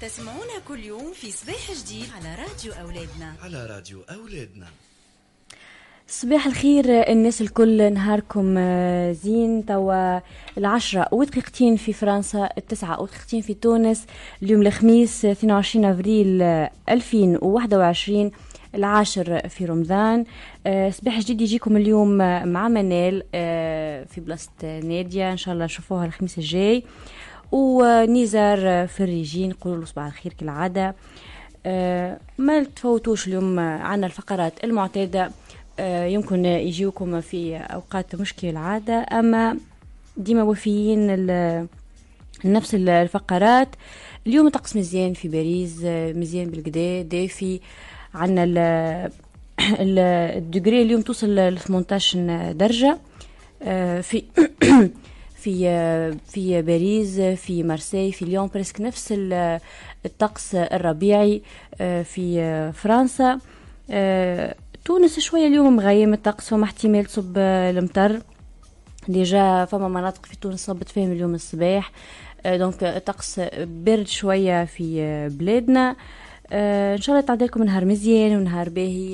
تسمعونا كل يوم في صباح جديد على راديو أولادنا. على راديو أولادنا. صباح الخير الناس الكل نهاركم آه، زين. توا العشرة ودقيقتين في فرنسا التسعة ودقيقتين في تونس اليوم الخميس 22 أفريل آه، 2021 العاشر في رمضان. آه، صباح جديد يجيكم اليوم آه، مع منال آه، في بلاصة نادية. إن شاء الله نشوفوها الخميس الجاي. ونزار في الريجين نقولوا له صباح الخير كالعادة. آه، ما تفوتوش اليوم عنا الفقرات المعتادة. آه، يمكن يجيوكم في أوقات مش كالعادة أما ديما وفيين نفس الفقرات. اليوم طقس مزيان في باريس آه، مزيان بالكدا دافي. ال- الدجري اليوم توصل ل 18 درجة في في في باريس في مارسي في ليون presque نفس ال- الطقس الربيعي آه، في فرنسا. آه، تونس شوية اليوم مغيم الطقس فما احتمال تصب آه، المطر. déjà فما مناطق في تونس صبت فيهم اليوم الصباح. donc الطقس برد شوية في بلادنا. إن شاء الله تعدي لكم نهار مزيان ونهار باهي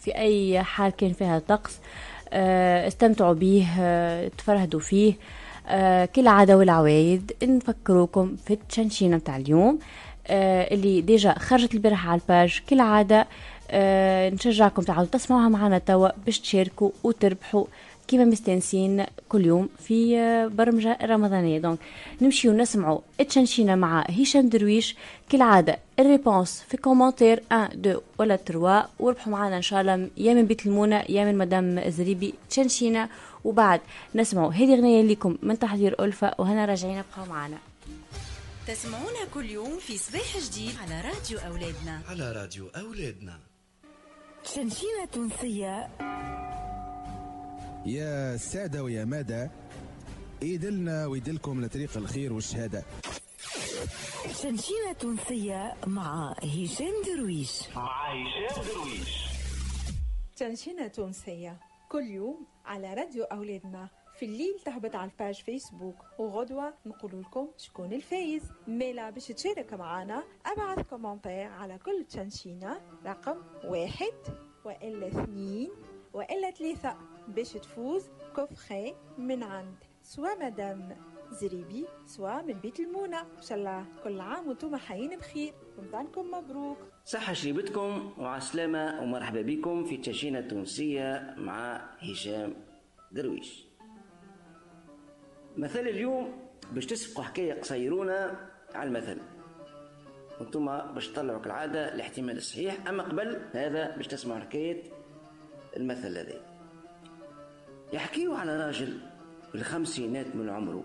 في أي حال كان فيها طقس استمتعوا به آه، تفرهدوا فيه. آه، كالعادة والعوايد نفكروكم في التشنشينة متاع اليوم آه، اللي déjà خرجت البارح على ال page كالعادة آه، نشجعكم تعالوا تسمعوها معنا توا باش تشاركوا وتربحوا كيما مستانسين كل يوم في آه، برمجة رمضانية. donc نمشيو نسمعوا التشنشينة مع هشام درويش. كالعادة ال réponse في commentaire 1 2 ولا 3 وربحوا معنا إن شاء الله يا من بيت المونة يا من مدام زريبي. تشنشينة وبعد نسمعوا هذه أغنية لكم من تحضير ألفة وهنا راجعين ابقوا معنا. تسمعونا كل يوم في صباح جديد على راديو أولادنا. على راديو أولادنا. شنشينة تونسية. يا سادة ويا مادة إيدلنا ويدلكم لطريق الخير والشهادة. شنشينة تونسية مع هشام درويش. تنشينة تونسية. كل يوم على راديو أولادنا. في الليل تهبط على ال page فيسبوك. وغدوة نقول لكم شكون الفايز. ميلا باش تشارك معنا أبعث commentaire على كل تشنشينة رقم واحد وإلا اثنين وإلا ثلاثة. باش تفوز كوفخي من عند. سوا مدام. زريبي سوا من بيت المونة. إن شاء الله كل عام وأنتم حيين بخير. رمضانكم مبروك. صحة شريبتكم وعلى السلامة ومرحبا بكم في التشينة التونسية مع هشام درويش. مثل اليوم باش تسبقوا حكاية قصيرونة على المثل. وأنتم باش تطلعوا كالعادة الاحتمال الصحيح. أما قبل هذا باش تسمعوا حكاية المثل هذا. يحكيوا على راجل بالخمسينات من عمره.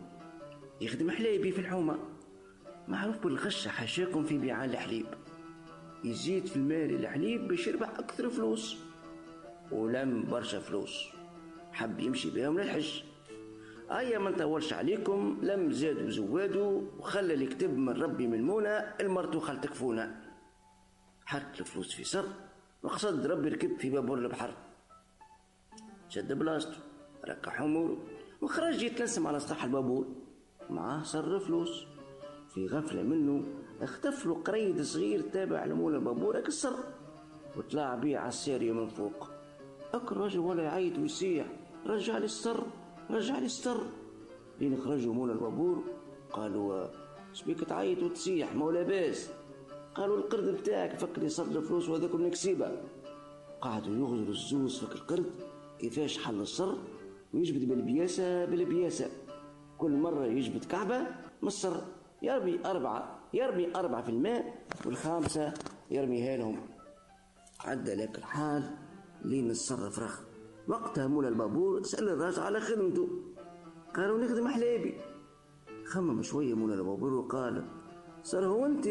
يخدم حليبي في الحومة. معروف بالغشة حاشاكم في بيع الحليب. يزيد في المال الحليب باش يربح أكثر فلوس. ولم برشا فلوس. حب يمشي بهم للحج. أيا ما نطولش عليكم لم زادوا زوادوا وخلى الكتاب من ربي من المونة المرتو خل تكفونا حط الفلوس في سر وقصد ربي ركب في بابور البحر. شد بلاصتو ركح اموره وخرج يتلسم على سطح البابور. معاه سر فلوس. في غفلة منه اختف له قريد صغير تابع لمولى البابور السر وطلع بيه على السارية من فوق. اك الرجل ولا يعيط ويسيح رجع لي السر رجع لي السر لين خرجوا مولى البابور قالوا شبيك تعيط وتسيح ما لاباس قالوا القرد بتاعك فكر يصرف فلوس وهذاك نكسيبة. قعدوا يغزروا الزوز فك القرد كيفاش حل السر؟ ويجبد بالبياسة بالبياسة. كل مرة يجبد كعبة من السر يرمي أربعة يرمي أربعة في الماء والخامسة يرميها لهم عدى لك الحال لين السر فرخ وقتها مولا البابور سأل الراجل على خدمته. قالوا نخدم حليبي. خمم شوية مولا البابور وقال صار هو أنت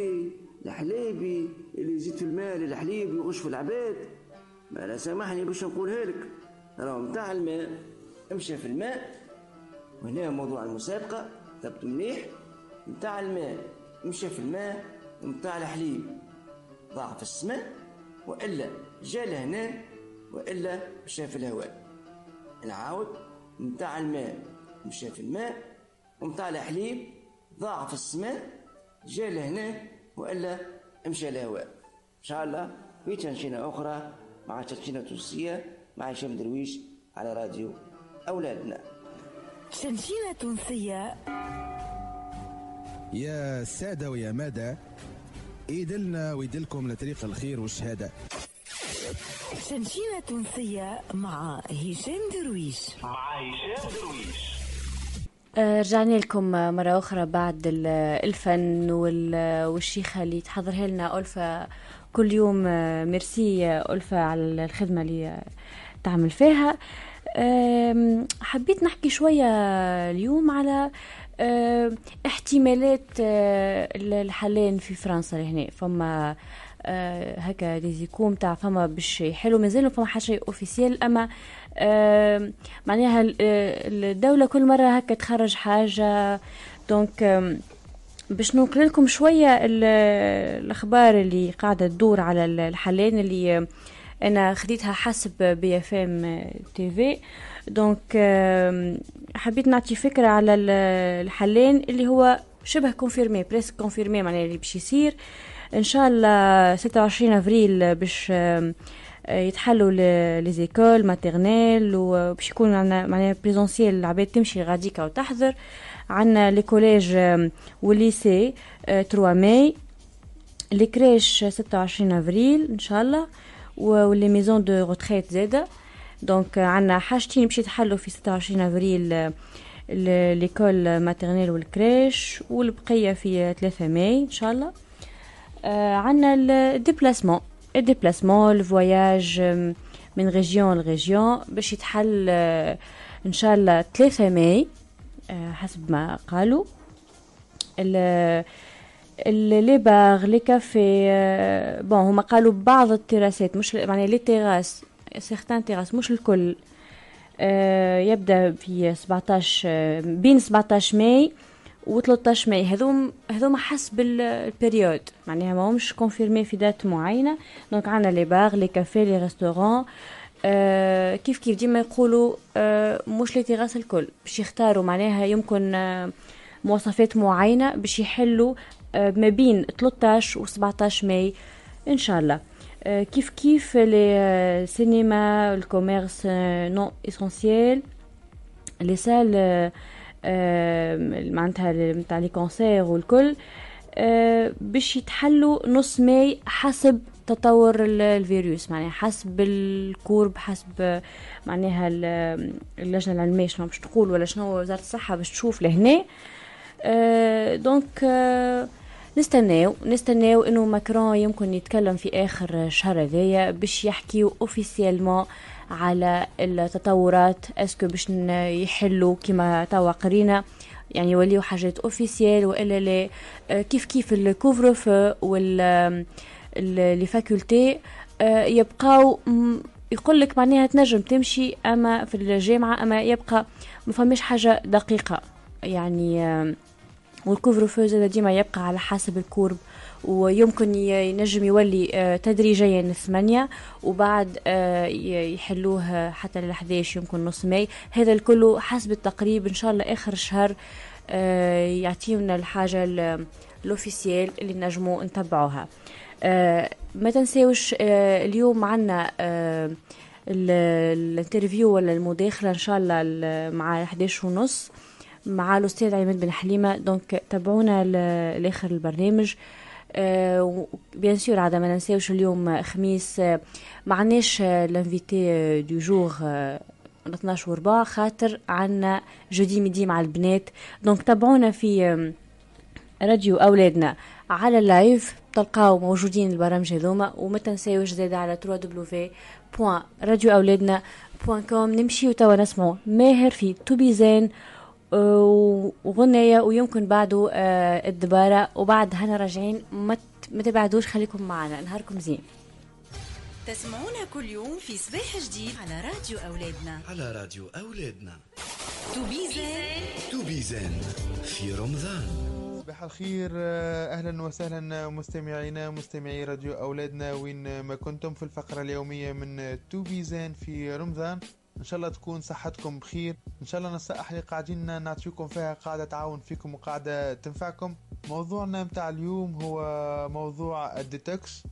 الحليبي اللي يزيد في المال الحليب ويغش في العباد؟ ما لا سامحني باش نقولها لك. راهو متاع الماء امشى في الماء وهنا موضوع المسابقة ثبت مليح متاع الماء مشى في الماء ومتاع الحليب ضاع في السماء وإلا جا لهنا وإلا مشى في الهواء. نعاود متاع الماء مشى في الماء ومتاع الحليب ضاع في السماء جا لهنا وإلا امشي الهواء إن شاء الله في تنشينة أخرى مع تنشينة تونسية مع هشام درويش على راديو أولادنا. شنشينة تونسية. يا سادة ويا مادة إيدلنا ويدلكم لطريق الخير والشهادة. شنشينة تونسية مع هشام درويش. آه، رجعنا لكم مرة أخرى بعد ال- الفن وال- والشيخة اللي تحضرها لنا ألفة كل يوم. آه، ميرسي ألفة على الخدمة اللي تعمل فيها. حبيت نحكي شوية اليوم على احتمالات آه، الحالين في فرنسا لهنا. فما آه، هكا des échos متاع فما باش يحلوا مازالوا فما حاجة officielle أما معناها آه، الدولة كل مرة هكا تخرج حاجة. donc باش ننقل لكم شوية ال- الأخبار اللي قاعدة تدور على ال- الحالين اللي أنا خديتها حسب BFM TV. donc آم، حبيت نعطي فكرة على ال- الحالين اللي هو شبه confirmé presque confirmé معناها اللي باش يصير. إن شاء الله 26 أفريل باش آه، يتحلوا les écoles maternelles وباش يكون عندنا معناها présentiel العباد تمشي غاديكا وتحضر. عندنا les collèges وال lycées آه، 3 ماي les crèches 26 أفريل إن شاء الله. و les maisons de retraite زاده donc عندنا حاجتين باش يتحلوا في 26 أفريل l'école maternelle وال crèche والبقية في 3 ماي إن شاء الله. عندنا الديبلاسمون الديبلاسمون الفواياج من ريجيون لريجيون باش يتحل آه، إن شاء الله 3 ماي آه، حسب ما قالوا. les bars les cafés bon هما قالوا بعض التراسات مش معناها les terrasses certaines terrasses مش الكل. آه، يبدأ في 17 آه، بين 17 ماي و 13 ماي. هذوم هذوما حسب ال- ال période معناها ما همش confirmés في date معينة. donc عندنا les bars les cafés les restaurants آه كيف كيف ديما يقولوا آه مش les terrasses الكل. باش يختاروا معناها يمكن آه مواصفات معينة باش يحلوا ما بين 13 و 17 ماي إن شاء الله. آه كيف كيف les cinémas ال commerces non essentiels les salles آه، آه، معناتها نتاع les concerts والكل آه، باش يتحلوا نص ماي حسب تطور ال- الفيروس. معناها حسب ال courbe حسب آه، معناها ال- اللجنة العلمية شنو باش تقول ولا شنو وزارة الصحة باش تشوف لهنا. آه، donc آه، نستناو نستناو إنه ماكرون يمكن يتكلم في آخر شهر هذايا باش يحكيو officiellement على التطورات. est-ce que باش يحلوا كما توا قرينا؟ يعني يوليو حاجات officielles وإلا لا. آه، كيف كيف ال couvre-feu وال ال- les facultés آه، يبقاو يقول لك معناها تنجم تمشي أما في الجامعة أما يبقى ما فماش حاجة دقيقة. يعني آه، وال couvre-feu ديما يبقى على حسب ال courbe ويمكن ينجم يولي آه، تدريجيا ثمانية وبعد آه، يحلوه حتى ل 11 يمكن نص ماي. هذا الكل حسب التقريب إن شاء الله آخر آه، يعطيونا الحاجة ال- ال officielle اللي نجمو نتبعوها. آه، ما تنساوش آه، اليوم عنا آه، ال- ال interview ولا المداخلة إن شاء الله ال- مع 11 ونص. مع الأستاذ عماد بن حليمة. donc تابعونا ل- لآخر البرنامج. آه bien sûr عاد ما ننساوش اليوم خميس آه، ما عندناش l'invité du jour 12 وربع خاطر عنا jeudi midi مع البنات. donc تابعونا في آم، راديو أولادنا على ال live تلقاو موجودين البرامج هذوما. وما تنساوش زاد على www.radioأولادنا.com نمشيو توا نسمعوا ماهر في توبيزان آه، وغنية ويمكن بعده آه، الدبارة. وبعد هنا راجعين. ما تبعدوش خليكم معنا. نهاركم زين. تسمعونا كل يوم في صباح جديد على راديو أولادنا. على راديو أولادنا. توبيزان توبيزان في رمضان. صباح الخير آه، أهلا وسهلا مستمعينا مستمعي راديو أولادنا. وين ما كنتم في الفقرة اليومية من تو بيزان في رمضان. إن شاء الله تكون صحتكم بخير. إن شاء الله النصائح اللي قاعدين نعطيكم فيها قاعدة تعاون فيكم وقاعدة تنفعكم. موضوعنا متاع اليوم هو موضوع ال détox.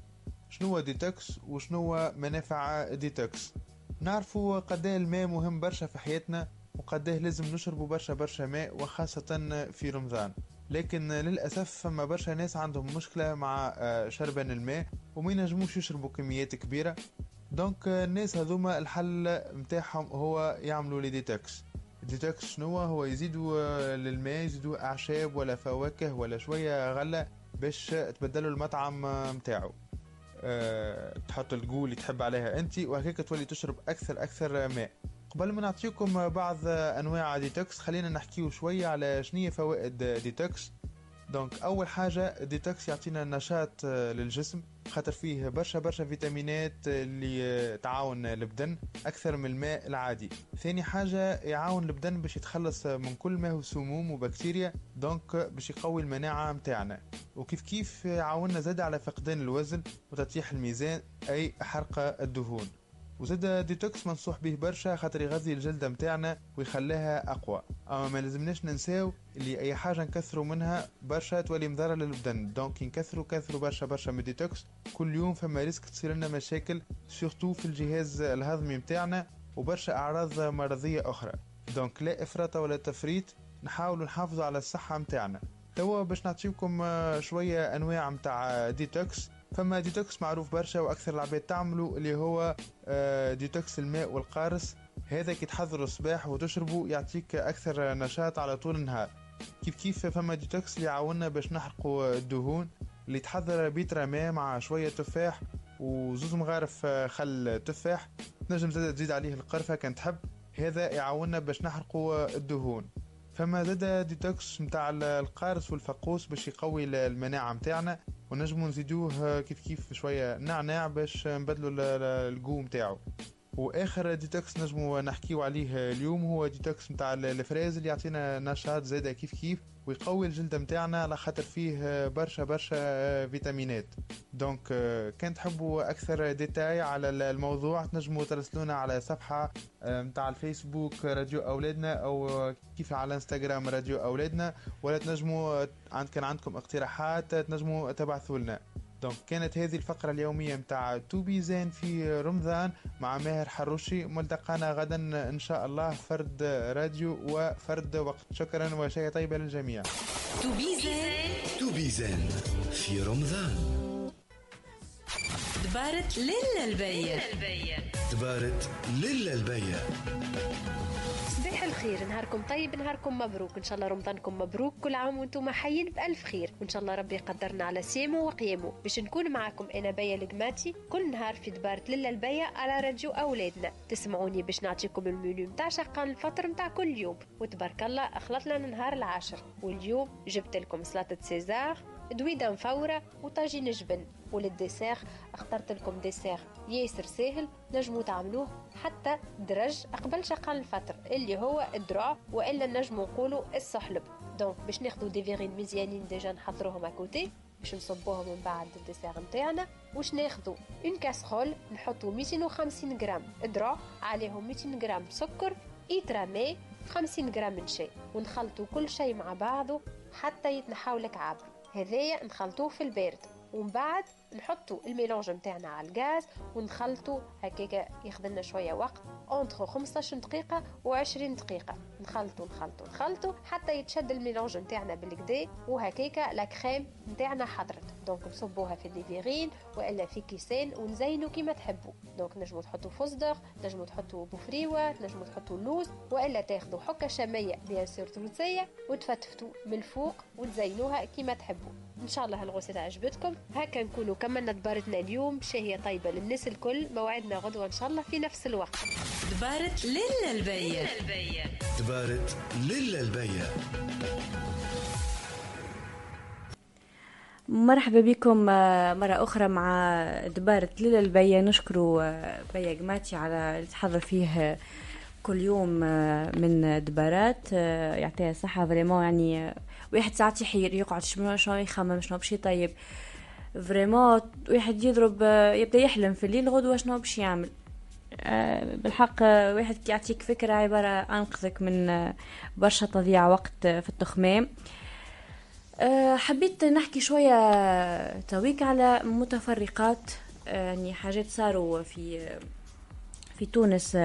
شنو هو détox وشنو هو منافع ال détox؟ نعرفوا قد الماء مهم برشا في حياتنا وقد لازم نشربوا برشا برشا ماء وخاصة في رمضان. لكن للأسف فما برشا ناس عندهم مشكلة مع آه، شربان الماء وما ينجموش يشربوا كميات كبيرة. donc الناس هذوما الحل متاعهم هو يعملوا les détox. ال détox شنو هو؟ يزيدوا آه، للماء يزيدوا أعشاب ولا فواكه ولا شوية غلة باش تبدلوا المطعم متاعو. أه تحط الجو اللي تحب عليها أنت وهكاك تولي تشرب أكثر أكثر ماء. قبل ما نعطيكم بعض أنواع détox خلينا نحكيو شوية على شنية فوائد détox. donc أول حاجة ال détox يعطينا نشاط للجسم خاطر فيه برشا برشا فيتامينات اللي تعاون البدن أكثر من الماء العادي. ثاني حاجة يعاون البدن باش يتخلص من كل ما هو سموم وبكتيريا donc باش يقوي المناعة متاعنا. وكيف كيف يعاوننا زاد على فقدان الوزن وتطيح الميزان أي حرق الدهون. وزاد détox منصوح به برشا خاطر يغذي الجلدة متاعنا ويخليها أقوى. أما ما لازمناش ننساو اللي أي حاجة نكثروا منها برشا تولي مضرة للبدن donc نكثروا كثروا برشا برشا من détox. كل يوم فما risque تصير لنا مشاكل surtout في الجهاز الهضمي متاعنا وبرشا أعراض مرضية أخرى. donc لا إفراط ولا تفريط نحاولوا نحافظوا على الصحة متاعنا. توا باش نعطيكم شوية أنواع متاع détox. فما détox معروف برشا وأكثر العباد تعملوا اللي هو آه، détox الماء والقارص هذا كي تحضروا الصباح وتشربوا يعطيك أكثر نشاط على طول النهار. كيف كيف فما détox اللي يعاوننا باش نحرقوا الدهون اللي تحضر بيترا ماء مع شوية تفاح وزوز مغارف آه، خل تفاح. تنجم تزيد عليه القرفة كان تحب. هذا يعاوننا باش نحرقوا الدهون. فما زاد détox متاع القارص والفقوس باش يقوي المناعة متاعنا ونجمو نزيدوه كيف كيف شوية نعناع باش نبدلو الجو متاعو. وآخر détox نجمو نحكيو عليه اليوم هو détox نتاع ال fraise اللي يعطينا نشاط زاده كيف كيف ويقوي الجلد متاعنا على خاطر فيه برشا برشا فيتامينات. donc كان تحبوا أكثر ديتاي على الموضوع تنجموا ترسلونا على صفحة نتاع الفيسبوك راديو أولادنا أو كيف على إنستغرام راديو أولادنا. ولا تنجموا عند كان عندكم اقتراحات تنجموا تبعثوا لنا donc كانت هذه الفقرة اليومية متاع تو بيزان في رمضان مع ماهر حروشي ملتقانا غدا إن شاء الله فرد راديو وفرد وقت. شكرا وشيء طيبة للجميع. تو بيزان تو بيزان في رمضان. دبارة للا البيا. دبارة للا البيا صباح الخير نهاركم طيب نهاركم مبروك. إن شاء الله رمضانكم مبروك كل عام وأنتم حيين بألف خير. وإن شاء الله ربي يقدرنا على صيامو وقيامو باش نكون معاكم أنا بيا القماتي كل نهار في دبارة للا البيا على راديو أولادنا. تسمعوني باش نعطيكم المنيو متاع شقان الفطر متاع كل يوم. وتبارك الله خلطنا لنهار العاشر. واليوم جبت لكم سلطة سيزار. دويدة مفورة وطاجين جبن ولل dessert اخترت لكم dessert ياسر ساهل. نجموا تعملوه حتى درج قبل شقان الفطر اللي هو الدرع وإلا نجموا نقولوا السحلب. donc باش ناخذوا des verrines مزيانين déjà نحضروهم à côté باش نصبوهم من بعد ال dessert نتاعنا. واش ناخذوا une casserole نحطوا 250 غرام درع عليهم 200 غرام سكر ليترة ماء 50 غرام من شاي. ونخلطوا كل شيء مع بعضه حتى يتنحاو لك هذايا نخلطوه في البارد ومن بعد نحطوا ال mélange نتاعنا على الغاز ونخلطوا هكاك ياخذ شوية وقت entre 15 دقيقة و20 دقيقة. نخلطوا نخلطوا نخلطوا حتى يتشد ال mélange نتاعنا بالقدا وهكاك la crème نتاعنا حضرت. donc نصبوها في les verrines وإلا في كيسان ونزينوا كيما تحبوا donc نجموا تحطوا فستق نجموا تحطوا بوفريوة نجموا تحطوا اللوز وإلا تاخذوا حكة شامية bien sûr تونسيه وتفتفتوا من الفوق وتزينوها كيما تحبوا إن شاء الله الغوصه عجبتكم هكا نكونوا كملنا دبارتنا اليوم. شهية طيبة للناس الكل. موعدنا غدوة إن شاء الله في نفس الوقت. دبارة للا البيا. دبارة للا البيا مرحبا بكم آه، مرة أخرى مع دبارة للا البيا نشكروا آه، بيا قماتي على اللي تحضر فيه آه، كل يوم من دبارات. يعطيها الصحة. vraiment يعني واحد ساعات يحير يقعد شنو شنو يخمم شنو باش يطيب. vraiment واحد يضرب يبدأ يحلم في الليل غدوة شنو باش يعمل. آه، بالحق آه، واحد يعطيك فكرة عبارة أنقذك من آه، برشا تضييع وقت في التخمام. حبيت نحكي شوية تويك على متفرقات. يعني حاجات صاروا في في تونس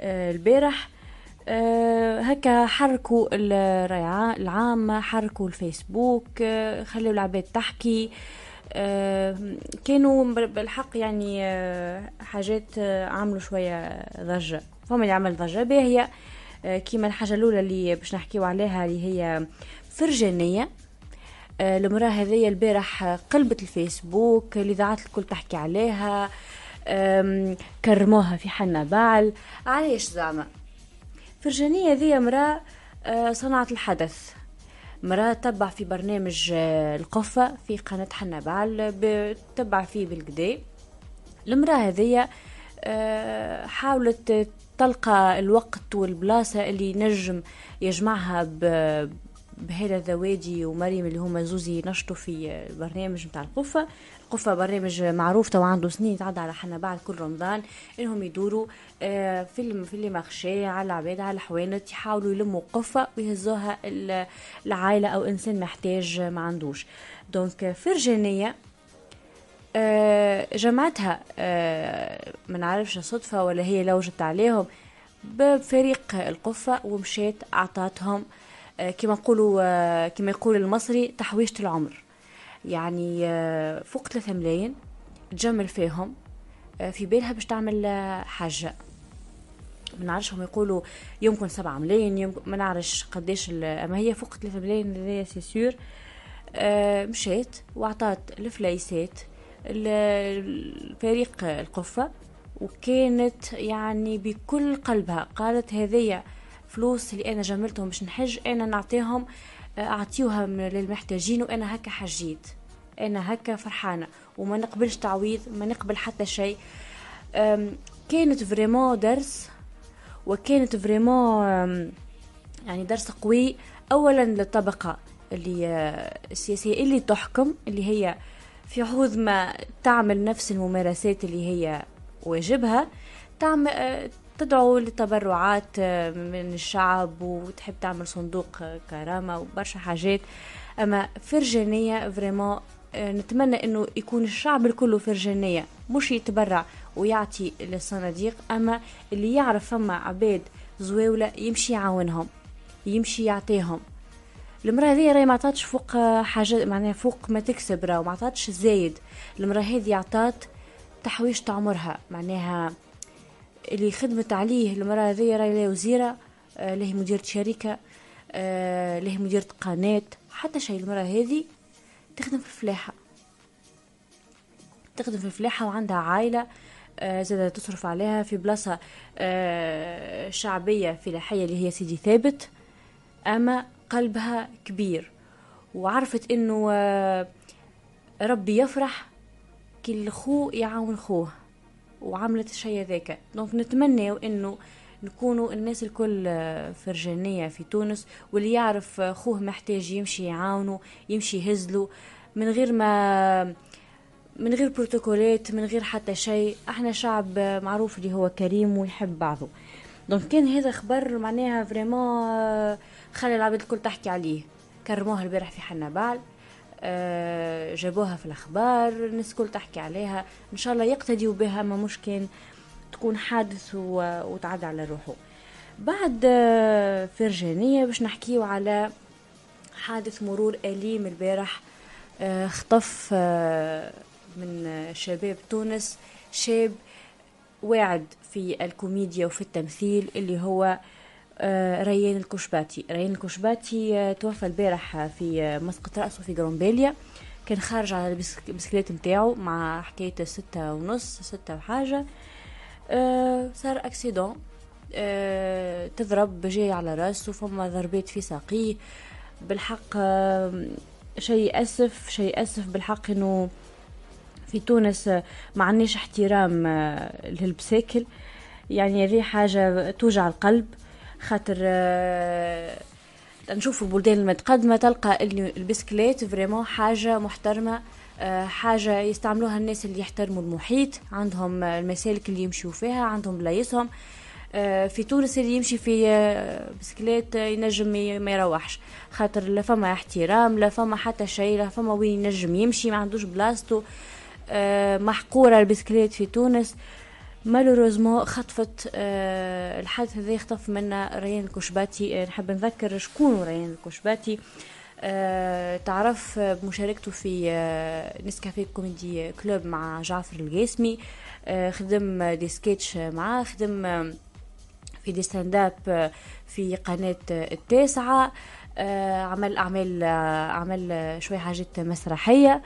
البارح. هكا حركوا الرعاة العامة حركوا الفيسبوك أه خلوا العباد تحكي. أه كانوا بالحق يعني حاجات عملوا شوية ضجة. فهم اللي عمل ضجة باهية. كيما الحاجة الأولى اللي باش نحكيو عليها اللي هي فرجانية. آه، المرأة هذيا البارح قلبت الفيسبوك الإذاعات الكل تحكي عليها. كرموها في حنا بعل. علاش زعما؟ فرجانية ذي امرأة آه، صنعت الحدث. مرأة تبع في برنامج آه، القفة في قناة حنا بعل تبع فيه بالقدي. المرأة هذيا حاولت تلقى الوقت والبلاصة اللي نجم يجمعها بهيلة ذوادي ومريم اللي هما زوزي نشطوا في البرنامج نتاع القفة. القفة برنامج معروف تو عنده سنين تعدى على حنبعل كل رمضان. إنهم يدوروا في في ال marché على العباد على الحوانت يحاولوا يلموا قفة ويهزوها العائلة أو إنسان محتاج ما عندوش. donc فرجانية آه، جمعتها آه، ما نعرفش صدفة ولا هي لوجت عليهم بفريق القفة ومشيت أعطاتهم كما نقولوا آه، كما يقول المصري تحويشة العمر. يعني آه، فوق ثلاثة ملايين تجمل فيهم في بالها باش تعمل حاجة. ما نعرفش هم يقولوا يمكن سبعة ملايين يمكن ما نعرفش قديش أما هي فوق ثلاثة ملايين هذايا سي سور مشيت واعطات الفليسات الفريق القفة وكانت يعني بكل قلبها. قالت هذيا فلوس اللي أنا جملتهم باش نحج أنا نعطيهم آه، أعطيوها للمحتاجين وأنا هكا حجيت. أنا هكا فرحانة. وما نقبلش تعويض ما نقبل حتى شيء. كانت vraiment درس وكانت vraiment يعني درس قوي. اولا للطبقة اللي آه، السياسية اللي تحكم اللي هي في عوض ما تعمل نفس الممارسات اللي هي واجبها. تعمل آه، تدعو لتبرعات آه، من الشعب وتحب تعمل صندوق آه، كرامة وبرشا حاجات. أما فرجانية فريمون آه، نتمنى إنه يكون الشعب الكل فرجانية مش يتبرع ويعطي للصناديق. أما اللي يعرف فما عباد زواولة يمشي يعاونهم يمشي يعطيهم. المرأة هذه راهي ما عطاتش فوق حاجة معناها فوق ما تكسب راه ما عطاتش زايد. المرأة هذه عطات تحويشة عمرها معناها اللي خدمت عليه المرأة هذه راهي وزيرة آه له مديرة شركة آه له مديرة قناة حتى شيء المرأة هذه تخدم في الفلاحة. تخدم في الفلاحة وعندها عائلة آه زادة تصرف عليها في بلاصة شعبية فلاحية اللي هي سيدي ثابت أما قلبها كبير. وعرفت إنه ربي يفرح كي الخو يعاون خوه. وعملت الشيء ذاك donc نتمنى إنه نكونوا الناس الكل فرجانية في تونس واللي يعرف خوه محتاج يمشي يعاونه يمشي يهزله من غير ما من غير بروتوكولات من غير حتى شيء. إحنا شعب معروف اللي هو كريم ويحب بعضه. donc كان هذا خبر معناها vraiment خلي العباد الكل تحكي عليه. كرموها البارح في حنبعل آه، جابوها في الأخبار الناس الكل تحكي عليها. إن شاء الله يقتديوا بها ما مش كان تكون حادث وتعدى على روحه. بعد آه، فرجانية باش نحكيو على حادث مرور أليم البارح آه، خطف من شباب تونس شاب واعد في الكوميديا وفي التمثيل اللي هو آه، ريان الكشباتي. ريان الكشباتي آه، توفى البارح في آه، مسقط رأسه في قرمبالية كان خارج على البسكليت نتاعو مع حكاية ستة ونص ستة وحاجة. صار أكسيدون. تضرب جاي على رأسه فما ضربات في ساقيه. بالحق شيء أسف شيء أسف. بالحق إنه في تونس ما احترام للبساكل. يعني هذه حاجة توجع القلب. خاطر آه، نشوفوا البلدان المتقدمة تلقى البسكليت vraiment حاجة محترمة آه، حاجة يستعملوها الناس اللي يحترموا المحيط. عندهم المسالك اللي يمشوا فيها عندهم بلايصهم. آه، في تونس اللي يمشي في بسكليت ينجم ما يروحش. خاطر لا فما احترام لا فما حتى شيء لا فما وين ينجم يمشي ما عندوش بلاصتو. محقورة البسكليت في تونس. malheureusement خطفت آه، الحادث هذا يخطف منا ريان الكشباتي. آه، نحب نذكر شكون ريان الكشباتي. آه، تعرف آه، بمشاركته في آه، نسكافيه comedy club مع جعفر القاسمي. آه، خدم des sketchs معاه خدم في des stand up في قناة التاسعة. آه، عمل أعمال آه، عمل شوية حاجات مسرحية. آه،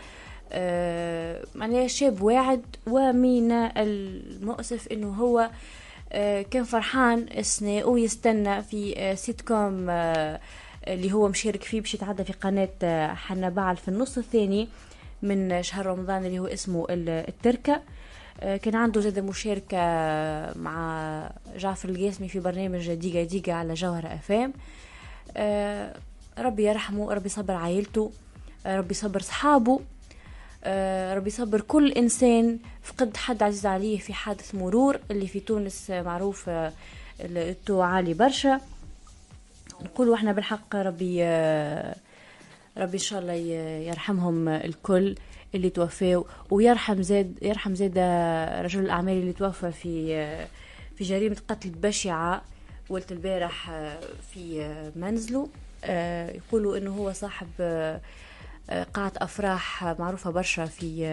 معناها شاب واعد ومن المؤسف إنه هو آه، كان فرحان السنة ويستنى في آه، سيت كوم آه، اللي هو مشارك فيه باش يتعدى في قناة آه، حنا بعل في النص الثاني من شهر رمضان اللي هو اسمه ال- التركة. آه، كان عنده زاد مشاركة مع جعفر القاسمي في برنامج ديقة ديقة على جوهرة أفام. آه، ربي يرحمه ربي يصبر عائلته آه، ربي يصبر صحابه. آه، ربي يصبر كل إنسان فقد حد عزيز عليه في حادث مرور اللي في تونس آه، معروف آه، التو عالي برشا. نقولوا إحنا بالحق ربي آه، ربي إن شاء الله يرحمهم الكل اللي توفاوا ويرحم زاد يرحم زاد رجل الأعمال اللي توفى في آه، في جريمة قتل بشعة ولت البارح آه، في آه، منزله. آه، يقولوا إنه هو صاحب آه، آه، قاعة أفراح معروفة برشا في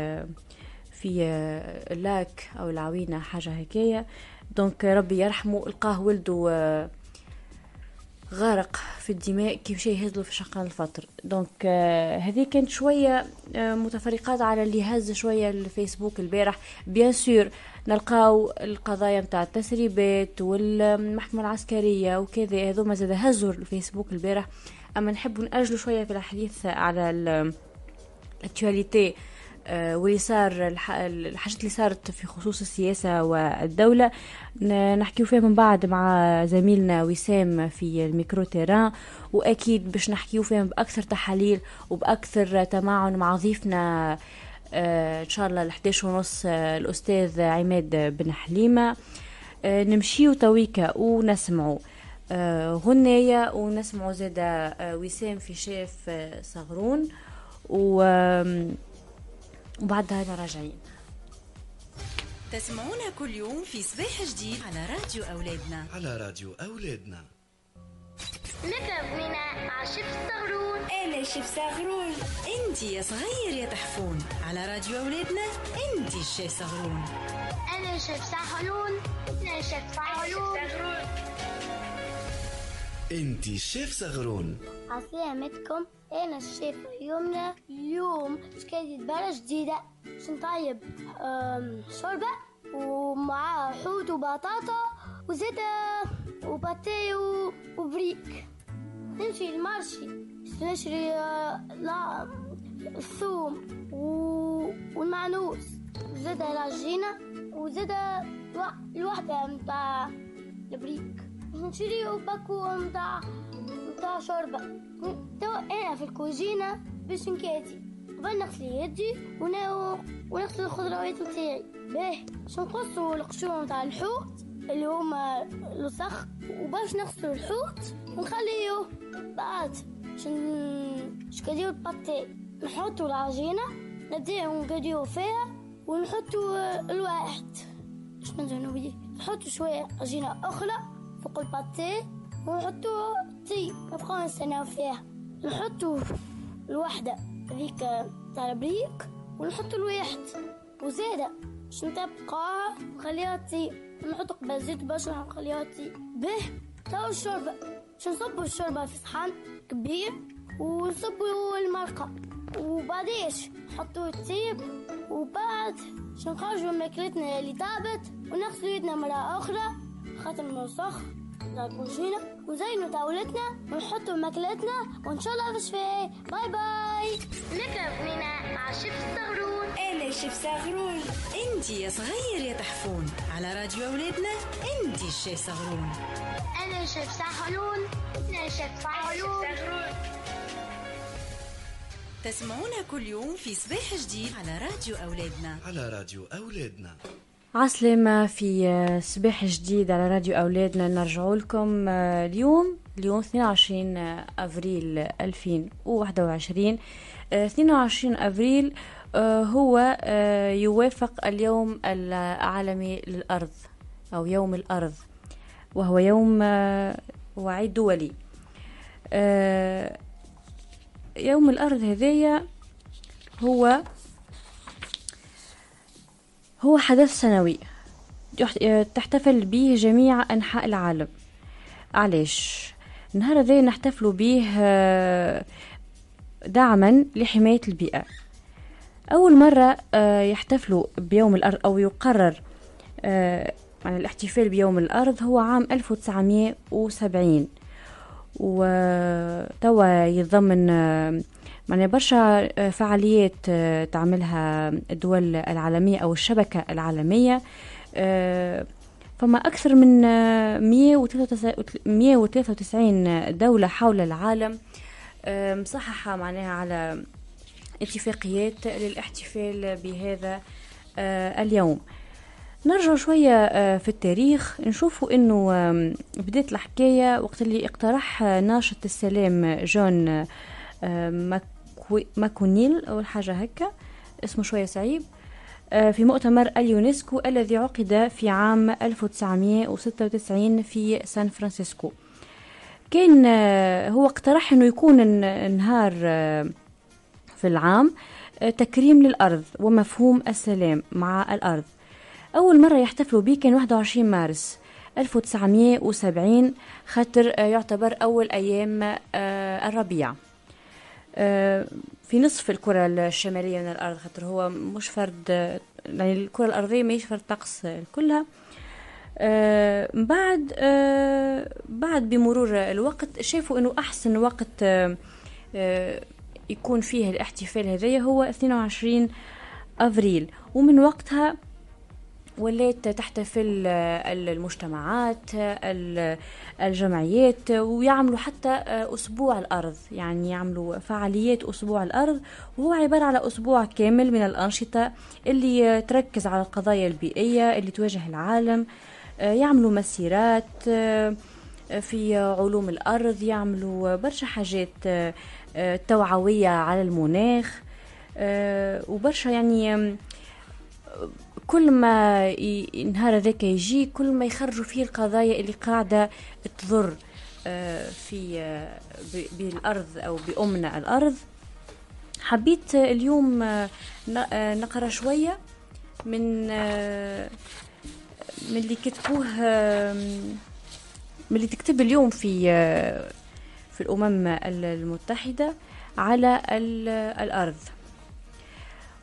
في اللاك أو العوينة حاجة هكايا donc ربي يرحمه لقاه ولده غارق في الدماء كي مشى يهزلو في شقان الفطر. donc هذه كانت شوية متفرقات على اللي هز شوية الفيسبوك البارح. bien sûr نلقاو القضايا متاع التسريبات والمحكمة العسكرية وكذا. هذوما زاد هزوا الفيسبوك البارح. أما نحب نأجلوا شوية في الحديث على ال- الاكtualité آه، واللي صار الح- الحاجات اللي صارت في خصوص السياسة والدولة. نحكيو فيها من بعد مع زميلنا وسام في الميكرو تيران. وأكيد باش نحكيو فيها بأكثر تحاليل وبأكثر تماعن مع ضيفنا آه، إن شاء الله الحداش ونص آه، الأستاذ عماد بن حليمة. نمشيو تويكا ونسمعوا غنية ونسمعوا زادا آه، وسام في شاف آه، صغرون. وبعدها راجعين. تسمعونا كل يوم في صباح جديد على راديو أولادنا. على راديو أولادنا. بنينة مع شيف الصغرون أنا شيف صغرون. انت يا صغير يا تحفون على راديو أولادنا انت الشي صغرون. أنا شيف صغرون. أنا شيف صغرون. انتي الشيف صغرون. عسلامتكم. أنا الشيف يومنا اليوم. شكاية دبارة جديدة. باش نطيب؟ شوربة ومعاها حوت وبطاطا وزيادة وباتي و- وبريك. نمشي المارشي نشري آه، لا الثوم والمعنوس وزيادة العجينة وزيادة الوا- الوحدة متاع البريك. نشريو باكو متاع متاع شوربة. تو أنا في الكوجينة باش نكاتي قبل نغسل يدي ون- ونغسل الخضروات متاعي باهي. باش نقصو القشور متاع الحوت اللي هما الوسخ وباش نغسلو الحوت ونخليه بعد. باش نشكديو الباتي نحطو العجينة نبداو نقديو فيها ونحطو الواحد. باش نزينو بيه نحطو شوية عجينة أخرى. فوق الباتي ونحطو تي نبقاو نستناو فيها نحطو الوحدة هذيك تاع البريك ونحطو الواحد وزادة باش نتبقى نخليها تي نحط قبل زيت بشرة نخليها تي به تاو الشوربة. باش نصبو الشوربة في صحن كبير ونصبو المرقة وبعديش نحطو التيب وبعد باش نخرجو ماكلتنا اللي طابت ونغسلو يدنا مرة أخرى. خاطر الموسخ تاع الكوجينة وزينو طاولتنا ونحطو ماكلتنا وإن شاء الله بالشفاء باي باي. نكرة بنينة مع شيف الصغرون أنا شيف صغرون. انت يا صغير يا تحفون على راديو أولادنا انت الشي صغرون. أنا شيف صغرون أنا شيف صغرون تسمعونا كل يوم في صباح جديد على راديو أولادنا. على راديو أولادنا. عسلامة في آه، صباح جديد على راديو أولادنا. نرجع لكم آه، اليوم اليوم 22 أفريل 2021 22 أفريل هو يوافق اليوم العالمي للأرض أو يوم الأرض وهو يوم وعيد دولي. يوم الأرض هذايا هو هو حدث سنوي. تحتفل به جميع أنحاء العالم. علاش؟ النهار هذا نحتفل به آه، دعما لحماية البيئة. أول مرة آه، يحتفلوا بيوم الأرض أو يقرر آه، عن الاحتفال بيوم الأرض هو عام 1970 وتوا يتضمن معناها برشا آه، فعاليات آه، تعملها الدول العالمية أو الشبكة العالمية. آه، فما أكثر من 193 دولة حول العالم مصححة معناها على اتفاقيات للاحتفال بهذا اليوم. نرجع شوية في التاريخ. نشوفوا إنه بدأت الحكاية وقت اللي اقترح ناشط السلام جون ماكونيل أول حاجة هكا. اسمه شوية صعيب. آه، في مؤتمر اليونسكو الذي عقد في عام 1996 في سان فرانسيسكو. كان آه، هو اقترح إنه يكون نهار آه، في العام تكريم للأرض ومفهوم السلام مع الأرض. أول مرة يحتفلوا به كان 21 مارس 1970 خاطر يعتبر أول أيام الربيع. آه، في نصف الكرة الشمالية من الأرض خاطر هو مش فرد يعني الكرة الأرضية ماهيش فرد طقس كلها. آه بعد آه بعد بمرور الوقت شافوا إنه أحسن وقت آه يكون فيه الاحتفال هذايا هو 22 أفريل. ومن وقتها ولات تحتفل المجتمعات الجمعيات ويعملوا حتى أسبوع الأرض. يعني يعملوا فعاليات أسبوع الأرض وهو عبارة على أسبوع كامل من الأنشطة اللي تركز على القضايا البيئية اللي تواجه العالم. يعملوا مسيرات في علوم الأرض يعملوا برشا حاجات توعوية على المناخ. وبرشا يعني كل ما النهار هذاك يجي كل ما يخرجوا فيه القضايا اللي قاعدة تضر آه، في آه، بالأرض أو بأمنا الأرض. حبيت اليوم آه، نقرأ شوية من من اللي كتبوه من اللي تكتب اليوم في في الأمم المتحدة على الأرض.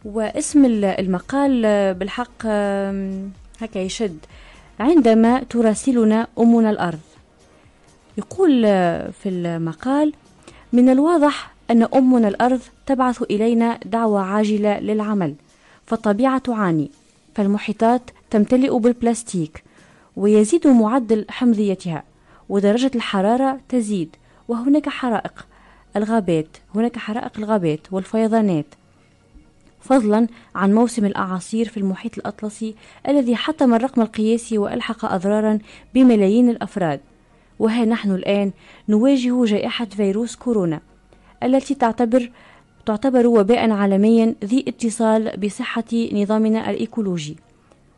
واسم المقال بالحق هكا يشد. عندما تراسلنا أمنا الأرض. يقول في المقال من الواضح أن أمنا الأرض تبعث إلينا دعوة عاجلة للعمل فالطبيعة تعاني فالمحيطات تمتلئ بالبلاستيك ويزيد معدل حمضيتها ودرجة الحرارة تزيد وهناك حرائق الغابات هناك حرائق الغابات والفيضانات فضلا عن موسم الأعاصير في المحيط الأطلسي الذي حطم الرقم القياسي وألحق أضرارا بملايين الأفراد. وها نحن الآن نواجه جائحة فيروس كورونا التي تعتبر تعتبر وباء عالميا ذي اتصال بصحة نظامنا الإيكولوجي.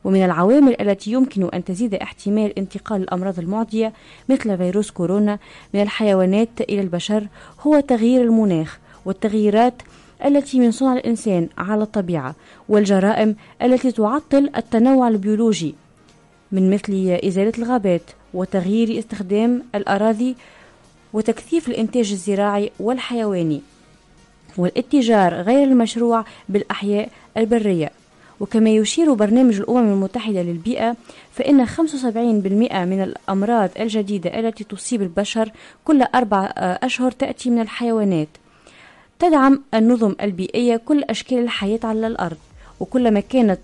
ومن العوامل التي يمكن أن تزيد احتمال انتقال الأمراض المعدية مثل فيروس كورونا من الحيوانات إلى البشر هو تغيير المناخ والتغييرات التي من صنع الإنسان على الطبيعة والجرائم التي تعطل التنوع البيولوجي من مثل إزالة الغابات وتغيير استخدام الأراضي وتكثيف الإنتاج الزراعي والحيواني والاتجار غير المشروع بالأحياء البرية. وكما يشير برنامج الأمم المتحدة للبيئة فإن 75% من الأمراض الجديدة التي تصيب البشر كل أربع أشهر تأتي من الحيوانات. تدعم النظم البيئية كل أشكال الحياة على الأرض. وكلما كانت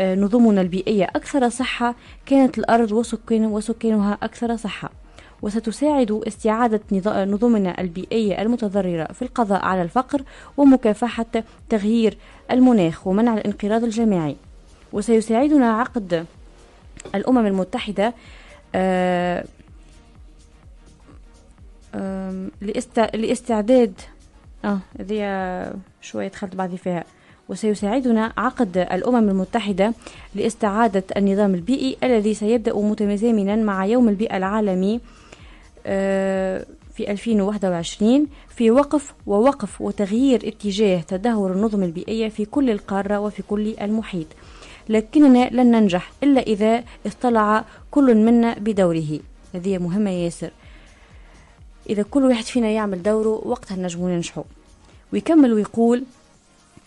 آه، نظمنا البيئية أكثر صحة كانت الأرض وسكان وسكانها أكثر صحة. وستساعد استعادة نظمنا البيئية المتضررة في القضاء على الفقر ومكافحة تغيير المناخ ومنع الانقراض الجماعي. وسيساعدنا عقد الأمم المتحدة آه، لإستعداد آه هذه شوية دخلت بعضي فيها. وسيساعدنا عقد الأمم المتحدة لاستعادة النظام البيئي الذي سيبدأ متزامنا مع يوم البيئة العالمي آه، في 2021 في وقف ووقف وتغيير اتجاه تدهور النظم البيئية في كل القارة وفي كل المحيط. لكننا لن ننجح إلا إذا اطلع كل منا بدوره. هذه مهمة ياسر. إذا كل واحد فينا يعمل دوره وقتها نجمو ننجحو. ويكمل ويقول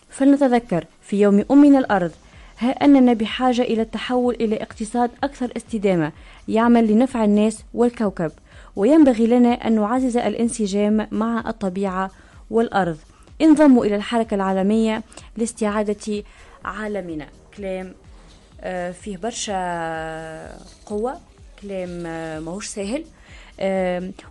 فلنتذكر في يوم أمنا الأرض ها أننا بحاجة إلى التحول إلى اقتصاد أكثر استدامة يعمل لنفع الناس والكوكب. وينبغي لنا أن نعزز الانسجام مع الطبيعة والأرض. انضموا إلى الحركة العالمية لاستعادة عالمنا. كلام آه، فيه برشا قوة كلام آه، ماهوش سهل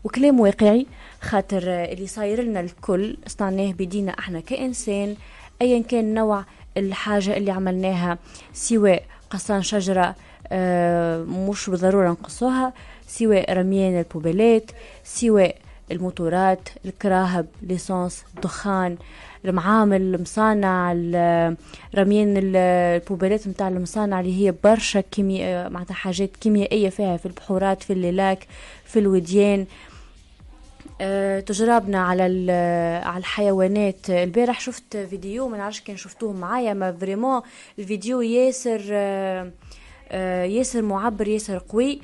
وكلام واقعي خاطر آه، اللي صاير لنا الكل صنعناه بدينا إحنا كإنسان أيا كان نوع الحاجة اللي عملناها سواء قصان شجرة آه، مش بالضرورة نقصوها سواء رميان البوبيلات سواء الموتورات الكراهب ليسانس الدخان المعامل المصانع ال- رميان ال- البوبيلات متاع المصانع اللي هي برشا كيمياء معناتها حاجات كيميائية فيها في البحورات في الليلاك في الوديان. آه، تجربنا على على الحيوانات. البارح شفت فيديو ما نعرفش كان شفتوه معايا ما vraiment. الفيديو ياسر آه، آه، ياسر معبر ياسر قوي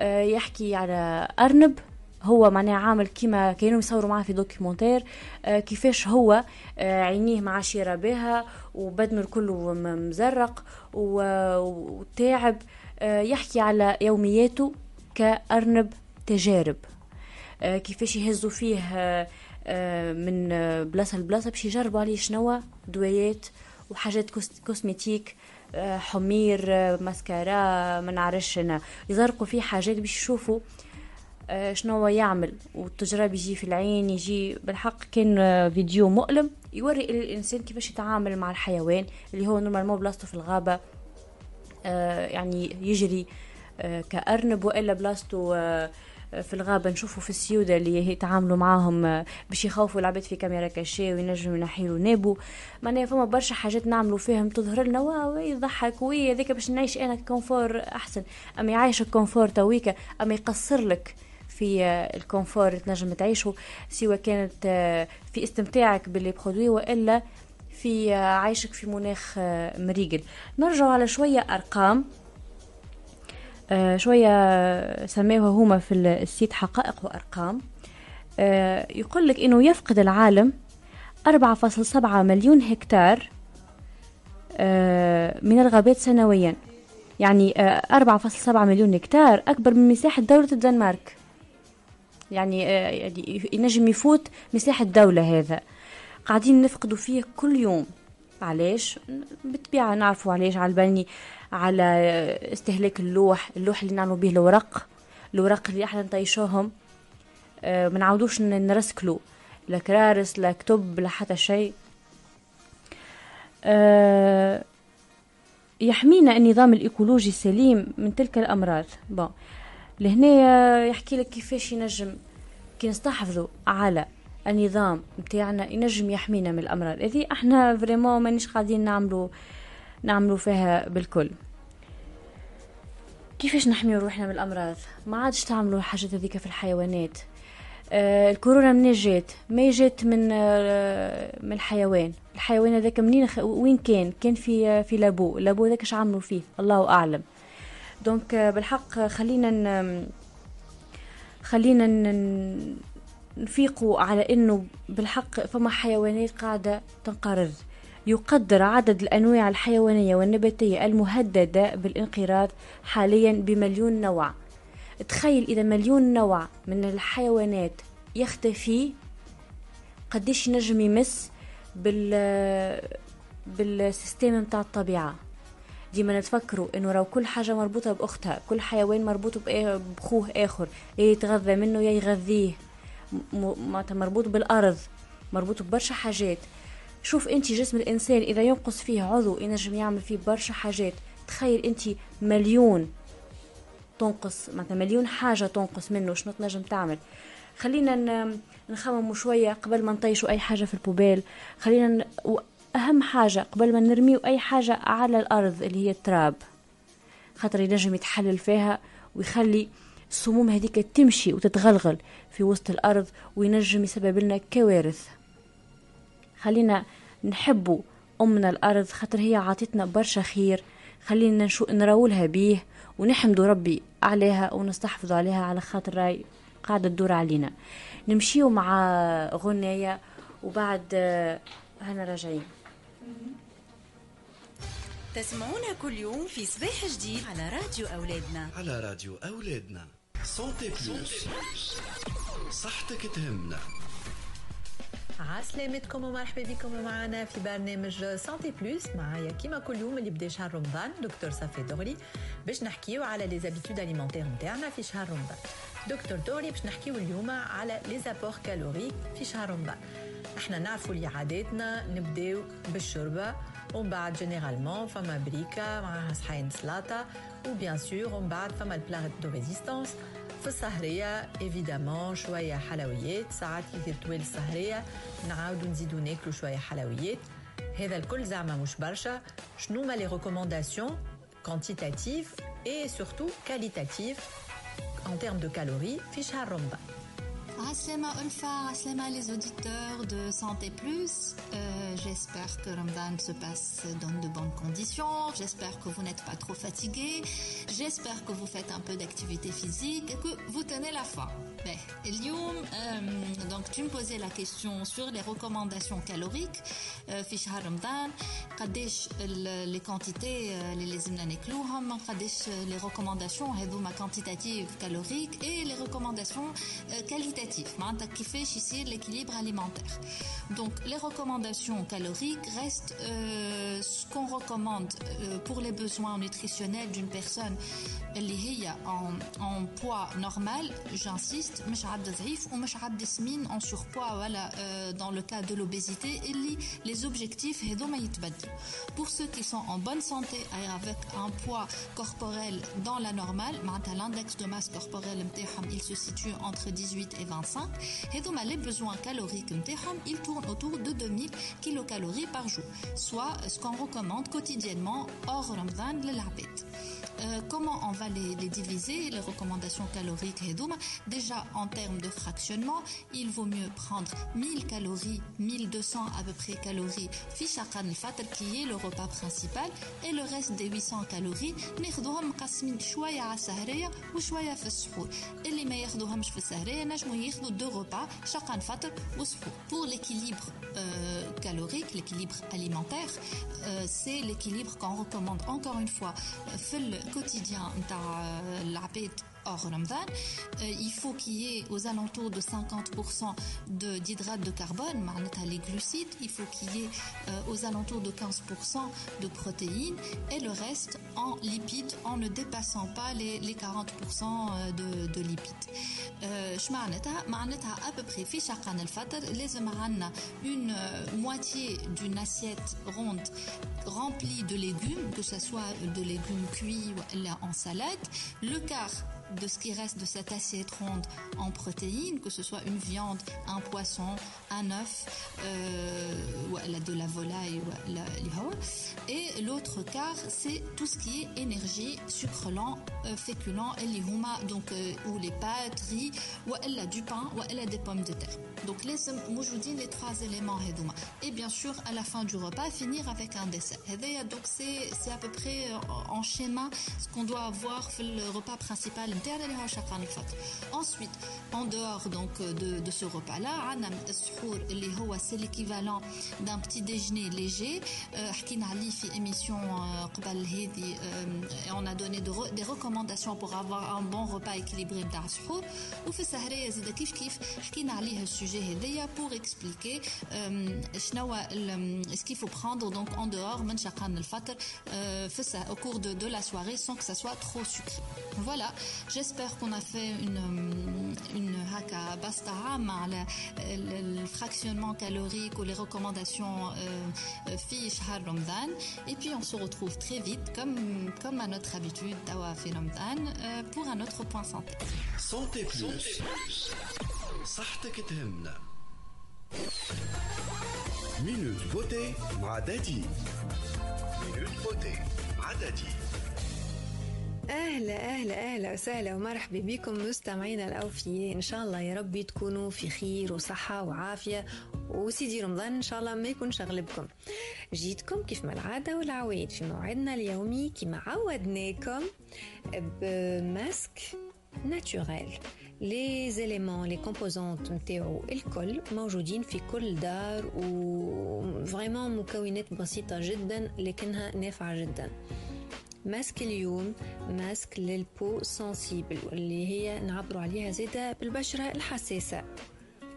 آه، يحكي على أرنب. هو معناها عامل كيما كانوا يصوروا معاه في documentaire آه، كيفاش هو آه، عينيه مع شيرة بها وبدنه الكل مزرق وتاعب آه، يحكي على يومياته كأرنب تجارب. كيفاش يهزوا فيه من بلاصة لبلاصة باش يجربوا عليه شنو دوايات وحاجات كوس- كوسميتيك حمير ماسكارا ما نعرفش أنا. يزرقوا فيه حاجات باش يشوفوا شنو هو يعمل. والتجربة يجي في العين يجي بالحق كان آه، فيديو مؤلم يوري الإنسان كيفاش يتعامل مع الحيوان اللي هو نورمالمون بلاصته في الغابة. آه، يعني يجري آه، كأرنب وإلا بلاصته آه، في الغابة. نشوفوا في السيودة اللي يتعاملوا معاهم آه، باش يخوفوا العباد في كاميرا كاشيه وينجموا ينحيوا نابو. معناها فما برشا حاجات نعملوا فيهم تظهر لنا واو يضحك وي هذاك باش نعيش أنا كونفور أحسن. أما يعيشك كونفور تويكا أما يقصر لك. في آه، الكونفور تنجم تعيشه سواء كانت آه، في استمتاعك باللي برودوي وإلا في آه، عيشك في مناخ مريقل نرجع على شوية أرقام شوية سماوها هما في السيت حقائق وأرقام. يقول لك إنه يفقد العالم 4.7 مليون هكتار من الغابات سنويا. يعني آه، 4.7 مليون هكتار أكبر من مساحة دولة الدنمارك. يعني آه، يعني ينجم يفوت مساحة دولة هذا. قاعدين نفقدوا فيه كل يوم. علاش؟ بالطبيعة نعرفوا علاش. على بالي على استهلاك اللوح اللوح اللي نعملوا به الورق الورق اللي أحنا نطيشوهم. آه، ما نعاودوش نرسكلو لا كرارس لا كتب لا حتى شيء. آه، يحمينا النظام الإيكولوجي السليم من تلك الأمراض. bon. لهنا يحكي لك كيفاش ينجم كي نستحفظوا على النظام متاعنا ينجم يحمينا من الأمراض. هذه إحنا vraiment مانيش قاعدين نعملوا نعملوا فيها بالكل. كيفاش نحميو روحنا من الأمراض؟ ما عادش تعملوا الحاجات هذيك في الحيوانات. آه الكورونا منين جات؟ ما جات من آه من الحيوان. الحيوان هذاك منين خ... وين كان؟ كان في آه في labo. labo هذاك اش عملوا فيه؟ الله أعلم. دونك آه بالحق آه، خلينا. خلينا. نفيقوا على إنه بالحق فما حيوانات قاعدة تنقرض يقدر عدد الأنواع الحيوانية والنباتية المهددة بالانقراض حاليا بمليون نوع تخيل إذا مليون نوع من الحيوانات يختفي قديش ينجم يمس بال بالسيستم متاع الطبيعة ديما نتفكروا إنه راهو كل حاجة مربوطة بأختها كل حيوان مربوط بخوه آخر يتغذى منه يا يغذيه. معناتها مربوط بالأرض مربوط ببرشا حاجات. شوف انت جسم الإنسان إذا ينقص فيه عضو ينجم يعمل فيه برشا حاجات. تخيل انت مليون تنقص مثلا مليون حاجة تنقص منه شنو تنجم تعمل؟ خلينا نخمم شوية قبل ما نطيشوا أي حاجة في البوبيل. خلينا. أهم حاجة قبل ما نرميو أي حاجة على الأرض اللي هي التراب. خاطر ينجم يتحلل فيها ويخلي السموم هذيك تمشي وتتغلغل في وسط الأرض وينجم يسبب لنا كوارث. خلينا نحبوا أمنا الأرض خاطر هي عاطتنا برشا خير. خلينا نشو نراولها بيه ونحمدوا ربي عليها ونستحفظوا عليها على خاطر راي قاعدة تدور علينا. نمشيو مع غنية وبعد هنا راجعين. تسمعونا كل يوم في صباح جديد على راديو أولادنا. على راديو أولادنا. Santé Plus صحتك تهمنا. عسلامتكم ومرحبا بكم معنا في برنامج Santé Plus معايا كيما كل يوم اللي بدأ شهر رمضان دكتور صافي دغري باش نحكيو على les habitudes alimentaires نتاعنا في شهر رمضان. دكتور دغري باش نحكيو اليوم على les apports caloriques في شهر رمضان. إحنا نعرفوا اللي عاداتنا نبداو بالشوربه ومن بعد généralement فما بريكه معاها صحين سلاطة و bien sûr ومن بعد فما ال plat de résistance. في السهرية évidemment شوية حلويات ساعات كي تطويل السهرية نعاودو نزيدو ناكلو شوية حلويات. هذا الكل زعما مش برشا. شنو ما لي ريكومونداسيون كونتيتاتيف اي سورتو كاليتاتيف en termes de calories في شهر رمضان؟ Aslema Ulfa, Aslema les auditeurs de Santé Plus. Euh, J'espère que Ramadan se passe dans de bonnes conditions. J'espère que vous n'êtes pas trop fatigués. J'espère que vous faites un peu d'activité physique et que vous tenez la forme Ben, اليوم euh, donc tu me posais la question sur les recommandations caloriques euh, في شهر رمضان قديش les quantités اللي لازمنا ناكلوهم قديش les recommandations هذوما quantitatives caloriques et les recommandations qualitatives معناتها كيفاش يصير l'équilibre alimentaire donc les recommandations caloriques restent euh, ce qu'on recommande euh, pour les besoins nutritionnels d'une personne اللي هي en, en poids normal j'insiste مش عبد ضعيف ومش عبد سمين en surpoids voilà euh, dans le cas de l'obésité اللي les objectifs هذوما يتبدلوا pour ceux qui sont en bonne santé avec un poids corporel dans la normale معناتها l'index de masse corporelle نتاعهم il se situe entre 18 et 25 هذوما les besoins caloriques نتاعهم ils tournent autour de 2000 kilocalories par jour soit ce qu'on recommande quotidiennement hors Ramadan للعباد euh, comment on va les, les, diviser, les recommandations caloriques Déjà, en termes de fractionnement, il vaut mieux prendre 1000 calories, 1200 à peu près calories, fichakan al-fatr qui est le repas principal, et le reste des 800 calories, ناخذوهم مقسمين شوية على السهرية وشوية في السحور. اللي ما ياخذوهمش في السهرية نجموا ياخذوا deux repas, شقن فطر وسحور. Pour l'équilibre euh, calorique, l'équilibre alimentaire, euh, c'est l'équilibre qu'on recommande encore une fois. في Quotidien نتاع العباد hors Ramadan, euh, il faut qu'il y ait aux alentours de 50% d'hydrates de, de, carbone, les glucides, il faut qu'il y ait euh, aux alentours de 15% de protéines et le reste en lipides en ne dépassant pas les, les 40% euh, de, de, lipides. Euh, à peu près une euh, moitié d'une assiette ronde remplie de légumes, que ce soit de légumes cuits ou en salade, le quart de ce qui reste de cette assiette ronde en protéines, que ce soit une viande, un poisson, un œuf, euh, de la volaille, et l'autre quart, c'est tout ce qui est énergie, sucre lent, euh, féculent, et donc euh, ou les pâtes, riz, ou elle a du pain, ou elle a des pommes de terre. Donc les les trois éléments et bien sûr à la fin du repas finir avec un dessert. Donc c'est c'est à peu près en schéma ce qu'on doit avoir le repas principal Ensuite, en dehors donc euh, de, ce repas-là, c'est l'équivalent d'un petit déjeuner léger. Euh, euh, on a donné des recommandations pour avoir un bon repas équilibré ou sujet pour expliquer ce qu'il faut prendre donc en dehors au cours de, de la soirée sans que ça soit trop sucré. Voilà. J'espère qu'on a fait une, une haka basta على الفراكسيونمون calorique ou les recommandations في شهر رمضان et puis on se retrouve très vite comme comme à notre habitude توا في رمضان pour un autre point santé santé plus صحتك تهمنا مينوت بوتي مع دادي مينوت بوتي مع دادي أهلا أهلا أهلا وسهلا ومرحبا بكم مستمعينا الأوفياء. إن شاء الله يا ربي تكونوا في خير وصحة وعافية. وسيدي رمضان إن شاء الله ما يكونش أغلبكم. جيتكم كيف ما العادة والعوايد في موعدنا اليومي كما عودناكم ب masque naturel les éléments les composantes نتاعو الكل موجودين في كل دار و vraiment مكونات بسيطة جدا لكنها نافعة جدا. ماسك اليوم masque لل peau sensible واللي هي نعبروا عليها زيادة بالبشرة الحساسة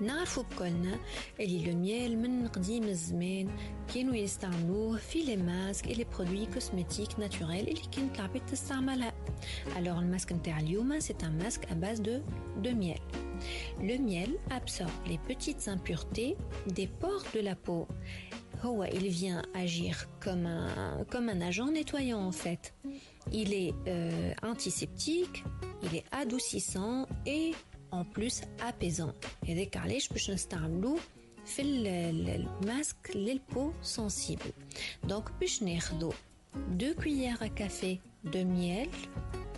نعرفوا بكلنا اللي الأميال من قديم الزمان كانوا يستعملوه في les masques et les produits cosmétiques naturels اللي كانت العباد تستعملها الوغ الماسك نتاع اليوم سي ان ماسك ا باز دو دو miel. Le miel absorbe les petites impuretés des pores de la peau. il vient agir comme un, comme un agent nettoyant en fait. Il est euh, antiseptique, il est adoucissant et en plus apaisant. Et dès علاش باش نستعملوه في الماسك للبو sensible. Donc باش ناخذو 2 cuillères à café de miel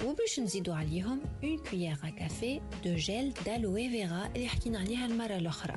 وباش نزيدو عليهم une cuillère à café de gel d'aloe vera اللي حكينا عليها المرة الأخرى.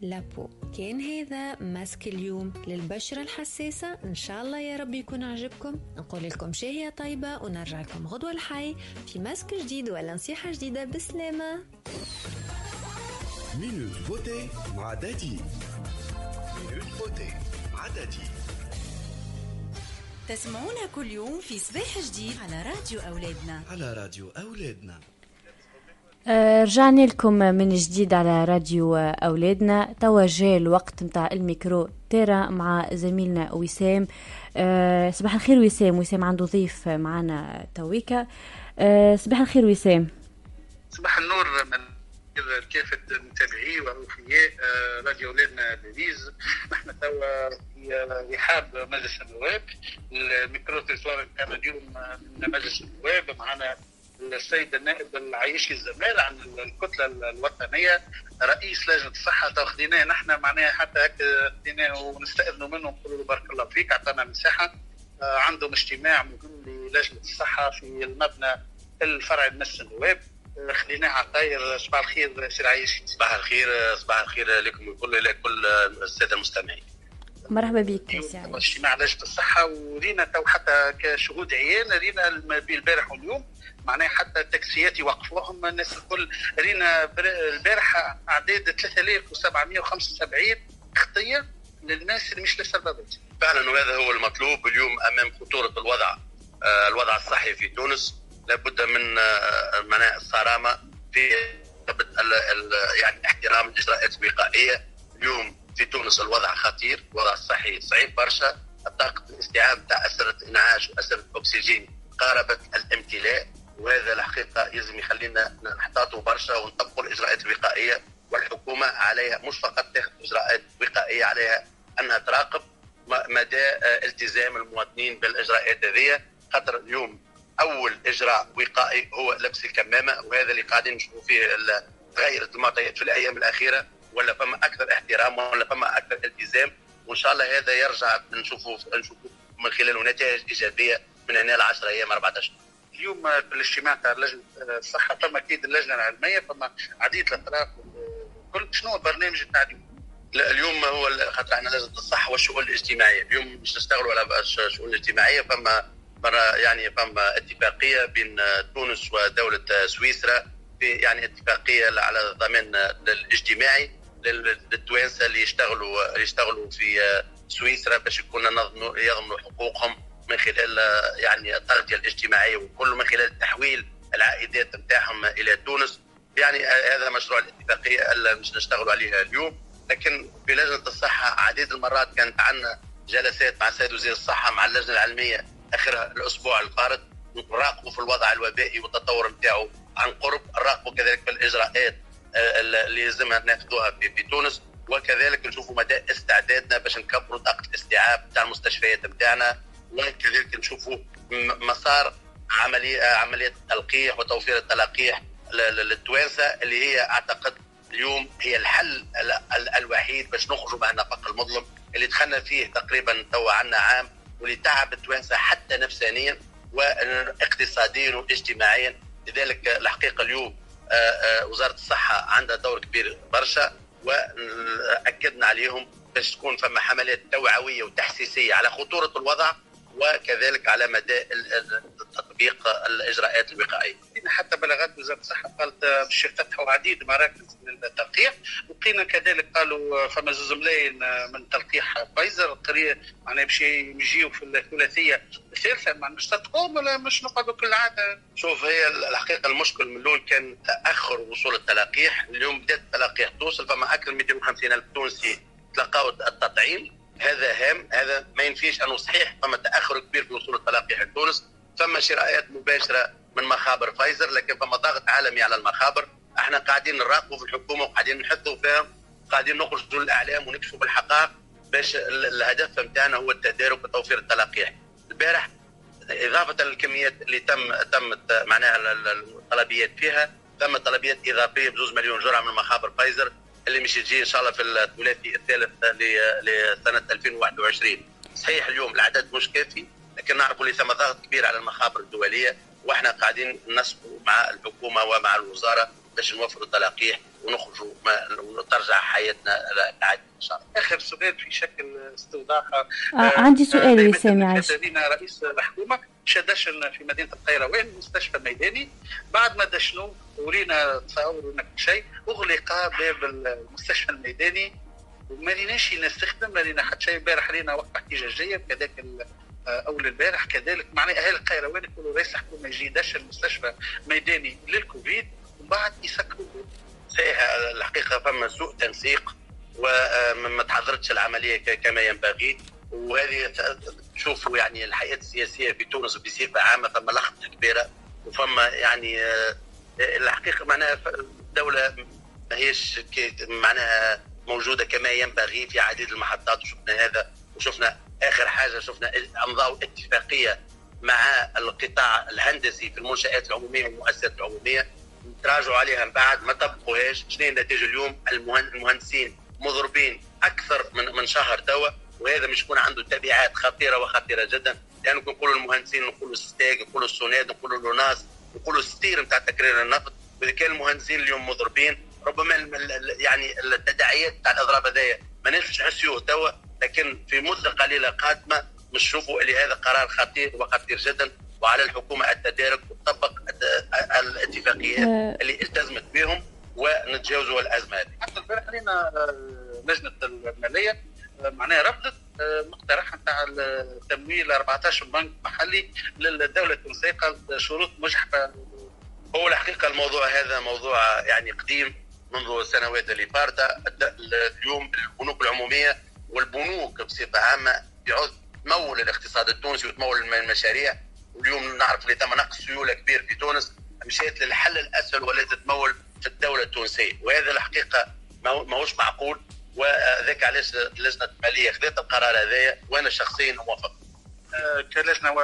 labo كان هذا ماسك اليوم للبشرة الحساسة. إن شاء الله يا رب يكون عجبكم. نقول لكم شاهية طيبة ونرجع لكم غدوة الحي في ماسك جديد ولا نصيحة جديدة بسلامة. minute beauté مع دادي. minute beauté مع دادي. تسمعونا كل يوم في صباح جديد على راديو أولادنا. على راديو أولادنا. رجعنا لكم من جديد على راديو أولادنا. توا جاء الوقت متاع الميكرو تيرا مع زميلنا وسام. أه صباح الخير وسام. وسام عنده ضيف معنا تويكا. أه صباح الخير وسام. صباح النور من كافة متابعي وأوفياء آه، راديو أولادنا لذيذ نحن توا في رحاب مجلس النواب. الميكرو كان اليوم من مجلس النواب. معنا السيد النائب العيشي الزمال عن الكتلة الوطنية رئيس لجنة الصحة تاخذيناه نحن معناها حتى هيك خذيناه ونستأذنوا منه نقول له بارك الله فيك أعطانا مساحة. آه، عندهم اجتماع مهم للجنة الصحة في المبنى الفرع الناس النواب. آه، خليناه على طاير صباح الخير سير عيشي صباح الخير صباح الخير لكم الكل لكل السادة المستمعين. مرحبا بك اجتماع لجنة الصحة ورينا تو حتى كشهود عيان رينا البارح واليوم. معناها حتى التاكسيات يوقفوهم. الناس الكل رينا البارحة أعداد 3775 خطية للناس اللي مش لسه البابات فعلا وهذا هو المطلوب اليوم أمام خطورة الوضع آه، الوضع الصحي في تونس. لابد من معناها الصرامة في يعني احترام الإجراءات الوقائية. اليوم في تونس الوضع خطير الوضع الصحي صعيب برشا. طاقه الاستيعاب تاع اسره إنعاش واسره اكسجين قاربت الامتلاء. وهذا الحقيقة يلزم يخلينا نحتاطوا برشا ونطبقوا الإجراءات الوقائية والحكومة عليها مش فقط تاخذ إجراءات وقائية عليها أنها تراقب مدى آه، التزام المواطنين بالإجراءات هذه خاطر اليوم أول إجراء وقائي هو لبس الكمامة وهذا اللي قاعدين نشوفوا فيه تغيرت المعطيات في الأيام الأخيرة ولا فما أكثر احترام ولا فما أكثر التزام. وإن شاء الله هذا يرجع نشوفوا نشوفوا من خلاله نتائج إيجابية من هنا ل 10 أيام 14 اليوم في الاجتماع تاع لجنه الصحه فما أكيد اللجنة العلمية فما عديد الأطراف كل شنو البرنامج تاع اليوم؟ لا اليوم هو خاطر إحنا لجنة الصحة والشؤون الاجتماعية اليوم مش نشتغلوا على الشؤون الاجتماعية فما مرة يعني فما اتفاقية بين تونس ودولة سويسرا في يعني اتفاقية على الضمان الاجتماعي للتوانسة اللي يشتغلوا اللي يشتغلوا في آه، سويسرا باش يكون يضمنوا حقوقهم من خلال آه، يعني التغطية الاجتماعية وكل من خلال تحويل العائدات نتاعهم إلى تونس. يعني هذا مشروع الاتفاقية اللي مش نشتغلوا عليها اليوم. لكن في لجنه الصحة عديد المرات كانت عندنا جلسات مع السيد وزير الصحة مع اللجنة العلمية اخرها الأسبوع الفارط نراقبوا في الوضع الوبائي والتطور نتاعو عن قرب. نراقبوا كذلك في الإجراءات آه، اللي لازمها ناخذوها في, في تونس. وكذلك نشوفوا مدى استعدادنا باش نكبروا طاقة الاستيعاب تاع المستشفيات نتاعنا وكذلك نشوفوا مسار عمليه عملية التلقيح وتوفير التلقيح للتوانسه اللي هي أعتقد اليوم هي الحل الوحيد باش نخرجوا من النفق المظلم اللي دخلنا فيه تقريبا توا عنا عام واللي تعب التوانسه حتى نفسانيا واقتصاديا واجتماعيا. لذلك الحقيقة اليوم آه، آه، وزارة الصحة عندها دور كبير برشا وأكدنا عليهم باش تكون فما حملات توعوية وتحسيسية على خطورة الوضع. وكذلك على مدى تطبيق الإجراءات الوقائية. حتى بلغت وزارة الصحة قالت باش يفتحوا عديد مراكز للتلقيح وقينا كذلك قالوا فما زوز ملايين من تلقيح فايزر. معناها باش يجيو في الثلاثية الثالثة. ما مش تقوم ولا مش نقعدوا كل عاده شوف هي الحقيقة المشكل من الأول كان تأخر وصول التلقيح. اليوم بدأت التلقيح توصل فما أكثر من 250 ألف تونسي تلقاو التطعيم. هذا هام هذا ما ينفيش أنه صحيح فما تأخر كبير في وصول التلقيح لتونس ثم شراءات مباشرة من مخابر فايزر لكن فما ضغط عالمي على المخابر. إحنا قاعدين نراقبوا في الحكومة وقاعدين نحثوا فيهم قاعدين نخرجوا للإعلام ونكشفوا بالحقائق. باش الهدف نتاعنا هو التدارك وتوفير التلقيح البارح إضافة للكميات اللي تم تمت معناها الطلبيات فيها تم طلبيات إضافية بزوز مليون جرعة من مخابر فايزر. اللي مش تجي إن شاء الله في الثلاثي الثالث لسنة 2021 صحيح اليوم العدد مش كافي لكن نعرفوا اللي ثم ضغط كبير على المخابر الدولية وإحنا قاعدين نسقوا مع الحكومة ومع الوزارة باش نوفروا تلقيح ونخرجوا وترجع حياتنا العاديه إن شاء الله. آخر سؤال في شكل استوضاح. آه عندي سؤال وسام عايش. رئيس الحكومة شدشن في مدينة القيروان مستشفى ميداني. بعد ما دشنوا ورينا تصور ورينا كل شيء أغلق باب المستشفى الميداني. وما ليناش نستخدم ما لينا حتى شيء. البارح لينا وقفة احتجاجية كذاك أول البارح. كذلك معناها أهل القيروان يقولوا رئيس الحكومة يجي دش المستشفى ميداني للكوفيد. ومن بعد يسكروا. الحقيقة فما سوء تنسيق وما تحضرتش العملية كما ينبغي. وهذه تشوفوا يعني الحياة السياسية في تونس بصفة عامة فما لخبطه كبيرة. وفما يعني آه، الحقيقة معناها الدولة ما هيش معناها موجودة كما ينبغي في عديد المحطات. وشفنا هذا وشفنا آخر حاجة شفنا امضاوا اتفاقية مع القطاع الهندسي في المنشآت العمومية والمؤسسات العمومية. تراجعوا عليها من بعد ما طبقوهاش شنو النتيجة اليوم؟ المهندسين مضربين أكثر من من شهر توا وهذا مش يكون عنده تبعات خطيرة وخطيرة جدا. لأنه يعني نقولوا المهندسين نقولوا STEG نقولوا ال SONEDE نقولوا l'ONAS نقولوا STIR نتاع تكرير النفط. واذا كان المهندسين اليوم مضربين ربما يعني التداعيات تاع الأضراب هذايا ما نجمش نحسوه توا لكن في مدة قليلة قادمة نشوفوا اللي هذا قرار خطير وخطير جدا. وعلى الحكومة التدارك وتطبق الاتفاقيات أه. اللي التزمت بهم ونتجاوزوا الأزمة هذه. حتى البارح علينا آه، لجنة المالية آه، معناها رفضت مقترح نتاع التمويل 14 بنك محلي للدولة التونسية شروط مجحفة هو الحقيقة الموضوع هذا موضوع يعني قديم منذ السنوات اللي فاتت اليوم البنوك العمومية والبنوك بصفة عامة يعود تمول الاقتصاد التونسي وتمول المشاريع واليوم نعرف اللي تم نقص سيولة كبير في تونس مشيت للحل الأسهل وليس تمول في الدولة التونسية. وهذا الحقيقة ماهوش معقول وذاك علاش لجنة المالية خذت القرار هذايا وأنا شخصيا موافق. آه، كلجنة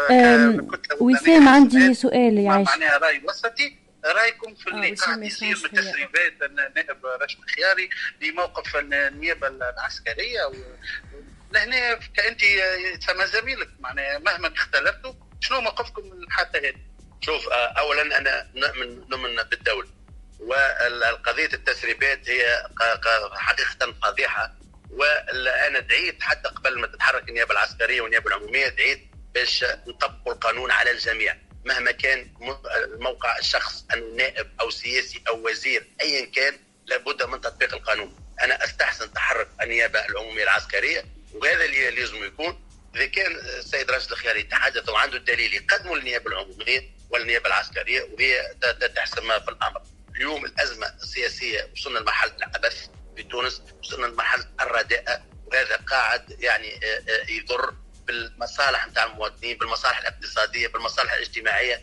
وسام عندي سؤال يا عايش. معناها رأي وسطي. رأيكم في اللي قاعد يصير من تسريبات النائب راشد خياري لموقف النيابة العسكرية لهنا كأنت ثم زميلك معناها مهما اختلفتوا شنو موقفكم من الحادثه هذه؟ شوف آه، اولا أنا نؤمن نؤمن بالدولة والقضية التسريبات هي حقيقة فضيحة وأنا دعيت حتى قبل ما تتحرك النيابة العسكرية والنيابة العمومية دعيت باش نطبقوا القانون على الجميع مهما كان موقع الشخص انه نائب أو سياسي أو وزير ايا كان لابد من تطبيق القانون أنا أستحسن تحرك النيابة العمومية العسكرية وهذا اللي لازم يكون إذا كان السيد راشد الخياري يتحدث وعنده الدليل يقدمه للنيابه العمومية والنيابة العسكرية وهي تحسم في الأمر. اليوم الأزمة السياسية وصلنا لمرحلة العبث في تونس وصلنا لمرحلة الرداءة وهذا قاعد يعني آه، آه، يضر بالمصالح نتاع المواطنين بالمصالح الاقتصادية بالمصالح الاجتماعية.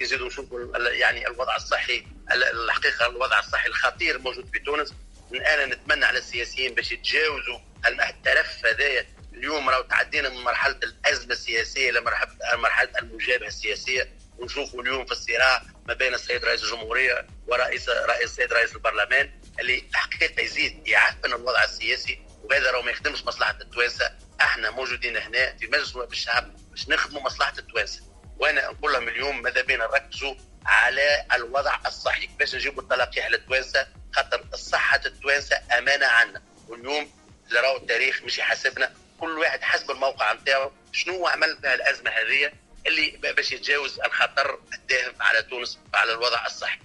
نزيدوا نشوفوا يعني الوضع الصحي الحقيقة الوضع الصحي الخطير موجود في تونس. أنا نتمنى على السياسيين باش يتجاوزوا التلف هذايا اليوم راهو تعدينا من مرحلة الأزمة السياسية لمرحله المجابهه السياسية. ونشوفوا اليوم في الصراع ما بين السيد رئيس الجمهورية ورئيس رئيس السيد رئيس البرلمان اللي الحقيقة يزيد يعفن الوضع السياسي وهذا راهو ما يخدمش مصلحة التوانسة. إحنا موجودين هنا في مجلس نواب الشعب باش نخدموا مصلحة التوانسة. وأنا نقول لهم اليوم ماذا بينا نركزوا على الوضع الصحي باش نجيبوا التلقيح للتوانسة خاطر صحة التوانسة أمانة عنا واليوم راهو التاريخ مش يحاسبنا كل واحد حسب الموقع نتاعو شنو عمل في الأزمة هذه اللي باش يتجاوز الخطر الداهم على تونس وعلى الوضع الصحي.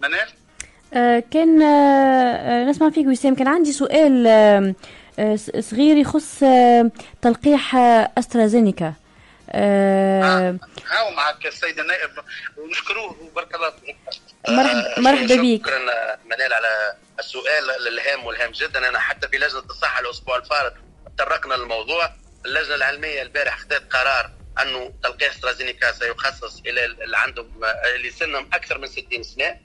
منال؟ آه كان آه, آه، نسمع فيك وسام. كان عندي سؤال صغير يخص تلقيح أسترازينيكا. آه هاو معك السيد النائب ونشكروه وبارك الله فيك. مرحبا مرحبا بك شكرا منال على السؤال الهام والهام جدا. أنا حتى في لجنة الصحة الأسبوع الفارط تطرقنا للموضوع. اللجنة العلمية البارح خذت قرار أنه تلقيح استرازينيكا سيخصص إلى اللي عندهم اللي سنهم أكثر من 60 سنة.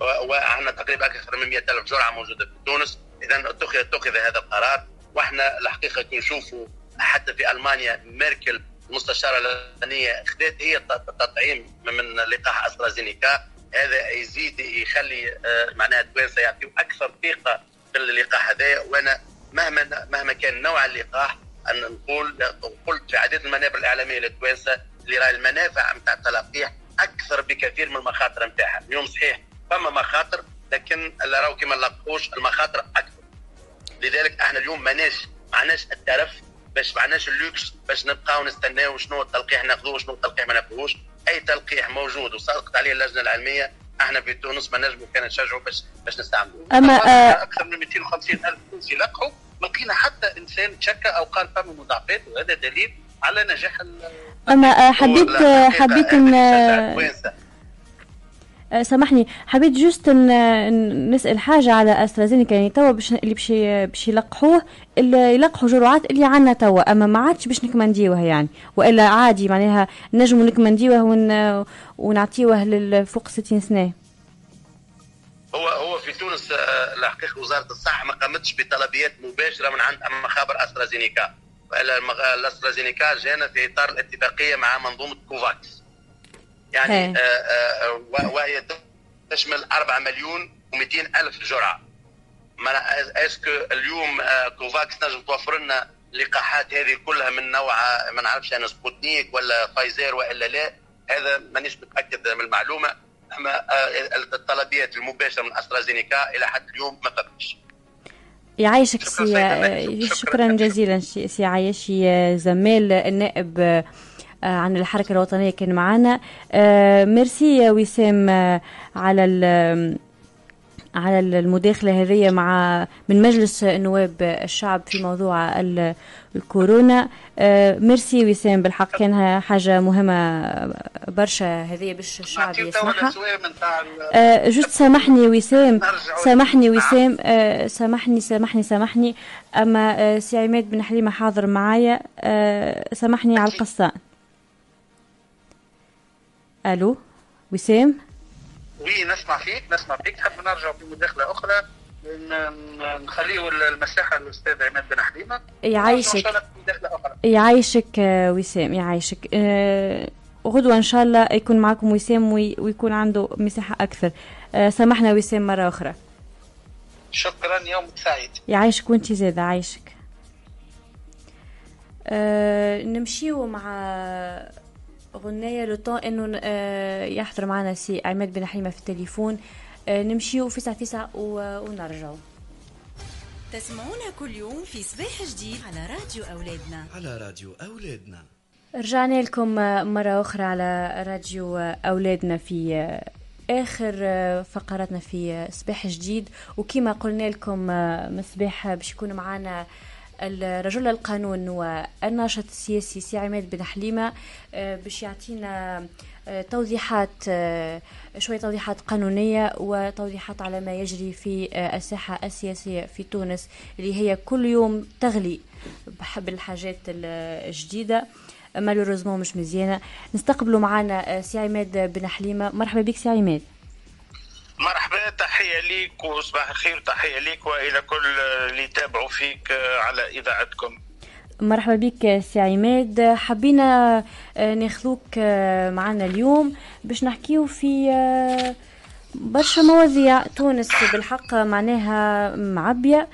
وعندنا تقريبا أكثر من 100 ألف جرعة موجودة في تونس. اذا اتخذ اتخذ هذا القرار. وإحنا الحقيقة كي نشوفوا حتى في ألمانيا ميركل المستشارة الاعلانيه خذت هي التطعيم من لقاح أسترازينيكا. هذا يزيد يخلي آه، معناها التوانسه يعطيو أكثر ثقة في اللقاح هذا. وأنا مهما مهما كان نوع اللقاح أن نقول قلت في عديد المنابر الإعلامية للتوانسه اللي راهي المنافع نتاع التلقيح أكثر بكثير من المخاطر نتاعها اليوم صحيح فما مخاطر لكن راهو كما نلقوش المخاطر أكثر لذلك إحنا اليوم ماناش معناش الترف باش معناش اللوكس باش نبقاو نستناو شنو التلقيح ناخذوه شنو التلقيح ما ناخذوهوش. أي تلقيح موجود وصادقت عليه اللجنة العلمية إحنا في تونس ما نجموا كان نشجعوا باش باش نستعملوا أما آه أكثر من 250 ألف تونسي لقحوا ما لقينا حتى إنسان تشكى أو قال فما مضاعفات وهذا دليل على نجاح أما آه حبيت حبيت أن آه، سامحني. حبيت جوست نسأل حاجة على استرازينيكا يعني توا باش اللي باش باش يلقحوه اللي يلقحوا جرعات اللي عندنا توا أما ما عادش باش نكمنديوه يعني. وإلا عادي معناها نجموا نكمنديوه و ونعطيوه لفوق 60 سنة. هو هو في تونس آه، الحقيقة وزارة الصحة ما قامتش بطلبيات مباشرة من عند مخابر أسترازينيكا. الأسترازينيكا جانا في إطار الاتفاقية مع منظومة كوفاكس. يعني آه آه وهي تشمل 4 مليون و200 ألف جرعة. est-ce que اليوم آه كوفاكس نجم توفر لنا اللقاحات هذه كلها من نوع ما نعرفش أنا سبوتنيك ولا فايزر وإلا لا. هذا مانيش متأكد من المعلومة. آه، الطلبيات المباشرة من أسترازينيكا إلى حد اليوم ما فهمتش يعيشك سي شكرا جزيلا سي عايشي زميل النائب آه، عن الحركة الوطنية كان معنا. آه، ميرسي يا وسام آه، على على المداخلة هذه مع من مجلس نواب الشعب في موضوع الكورونا. ميرسي وسام بالحق كانها حاجة مهمة برشا هذه باش الشعب يسمعها. juste سامحني وسام سامحني وسام سامحني سامحني سامحني. أما سي عماد بن حليمة حاضر معايا. سامحني على القصان ألو وسام؟ oui نسمع فيك نسمع فيك. نحب نرجع في مداخلة أخرى؟ نخليه المساحة للاستاذ عماد بن حليمة. يعيشك. يعيشك وسام يعيشك. أه غدوة إن شاء الله يكون معكم وسام ويكون عنده مساحة أكثر. أه سامحنا وسام مرة أخرى. شكرا يوم سعيد. يعيشك وأنت زادة عايشك. أه نمشيو مع غنية لو إنه آه، يحضر معنا سي عماد بن حليمة في التليفون. آه، نمشيو فيسع فيسع ونرجعوا تسمعونا كل يوم في صباح جديد على راديو أولادنا. على راديو أولادنا. رجعنا لكم مرة أخرى على راديو أولادنا في آخر فقراتنا في صباح جديد. وكما قلنا لكم من صباح باش يكون معنا الرجل القانون والناشط السياسي سي عماد بن حليمة باش يعطينا توضيحات شوية توضيحات قانونية وتوضيحات على ما يجري في الساحة السياسية في تونس اللي هي كل يوم تغلي بالحاجات الجديدة. malheureusement مش مزيانة. نستقبلوا معنا آه، سي عماد بن حليمة. مرحبا بك سي عماد. مرحبا تحية ليك وصباح الخير تحية ليك وإلى كل اللي يتابعوا فيك آه، على إذاعتكم. مرحبا بك سي عماد. حبينا آه، ناخذوك معنا اليوم باش نحكيو في برشا مواضيع. تونس بالحق معناها معبية.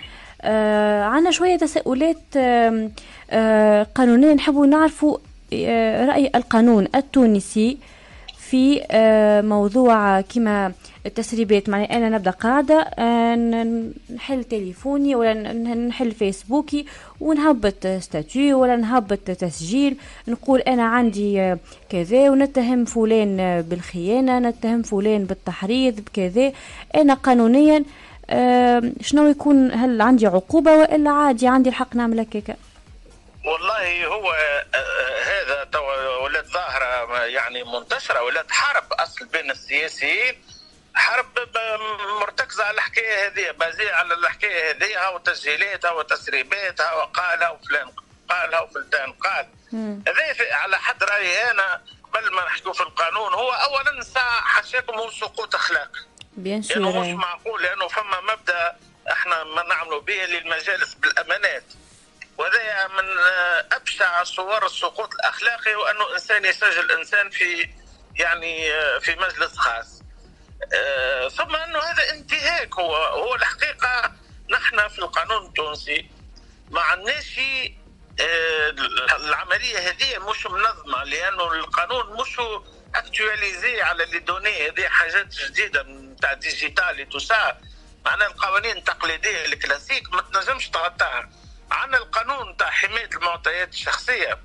عنا شوية تساؤلات قانونية. نحبوا نعرفوا آه، رأي القانون التونسي في آه، موضوع كما التسريبات. معني أنا نبدأ قاعدة آه، نحل تليفوني ولا نحل فيسبوكي ونهبط ستاتيو ولا نهبط تسجيل. نقول أنا عندي كذا ونتهم فلان بالخيانة نتهم فلان بالتحريض بكذا. أنا قانونيا شنو يكون؟ هل عندي عقوبة وإلا عادي عندي الحق نعمل هكاك. والله هو آه، آه، هذا ولات ظاهرة يعني منتشرة ولات حرب أصل بين السياسيين حرب مرتكزة على الحكاية هذه بازية على الحكاية هذه هاو تسجيلاتها وتسريباتها وقالها وفلان قالها وفلان قال. هذا على حد رأيي أنا قبل ما نحكوا في القانون هو أولا حاشاكم هو سقوط أخلاقي بيان لأنه مش معقول لأنه فما مبدأ إحنا ما نعملوا به للمجالس بالأمانات. وهذا من أبشع صور السقوط الأخلاقي وأنه إنسان يسجل إنسان في يعني في مجلس خاص. آه، ثم انه هذا انتهاك. هو هو الحقيقة نحن في القانون التونسي ما عندناش آه، العملية هذه مش منظمة لأنه القانون مش actualisé على les données. هذه حاجات جديدة نتاع digital tout ça معناها القوانين التقليدية ال classiques ما تنجمش تغطاها عندنا القانون تاع حماية المعطيات الشخصية.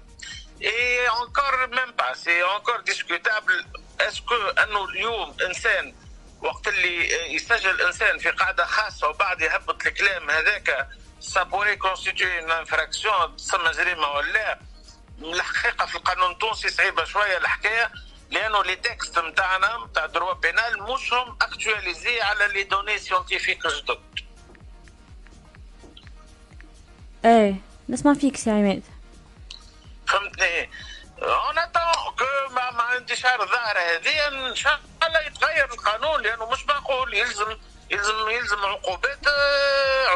et encore même pas c'est encore discutable est-ce que أنه اليوم إنسان وقت اللي يسجل انسان في قاعدة خاصة وبعد يهبط الكلام هذاك ça pourrait constituer une infraction تسمى جريمة ولا الحقيقة في القانون التونسي صعيبة شوية الحكاية لأنه les textes نتاعنا نتاع droit pénal مش هم actualisés على les données scientifiques جدد. إيه نسمع فيك سي عماد. فهمتني؟ أنا كو مع انتشار الظاهره هذه إن شاء الله يتغير القانون لأنه مش معقول يلزم يلزم يلزم عقوبات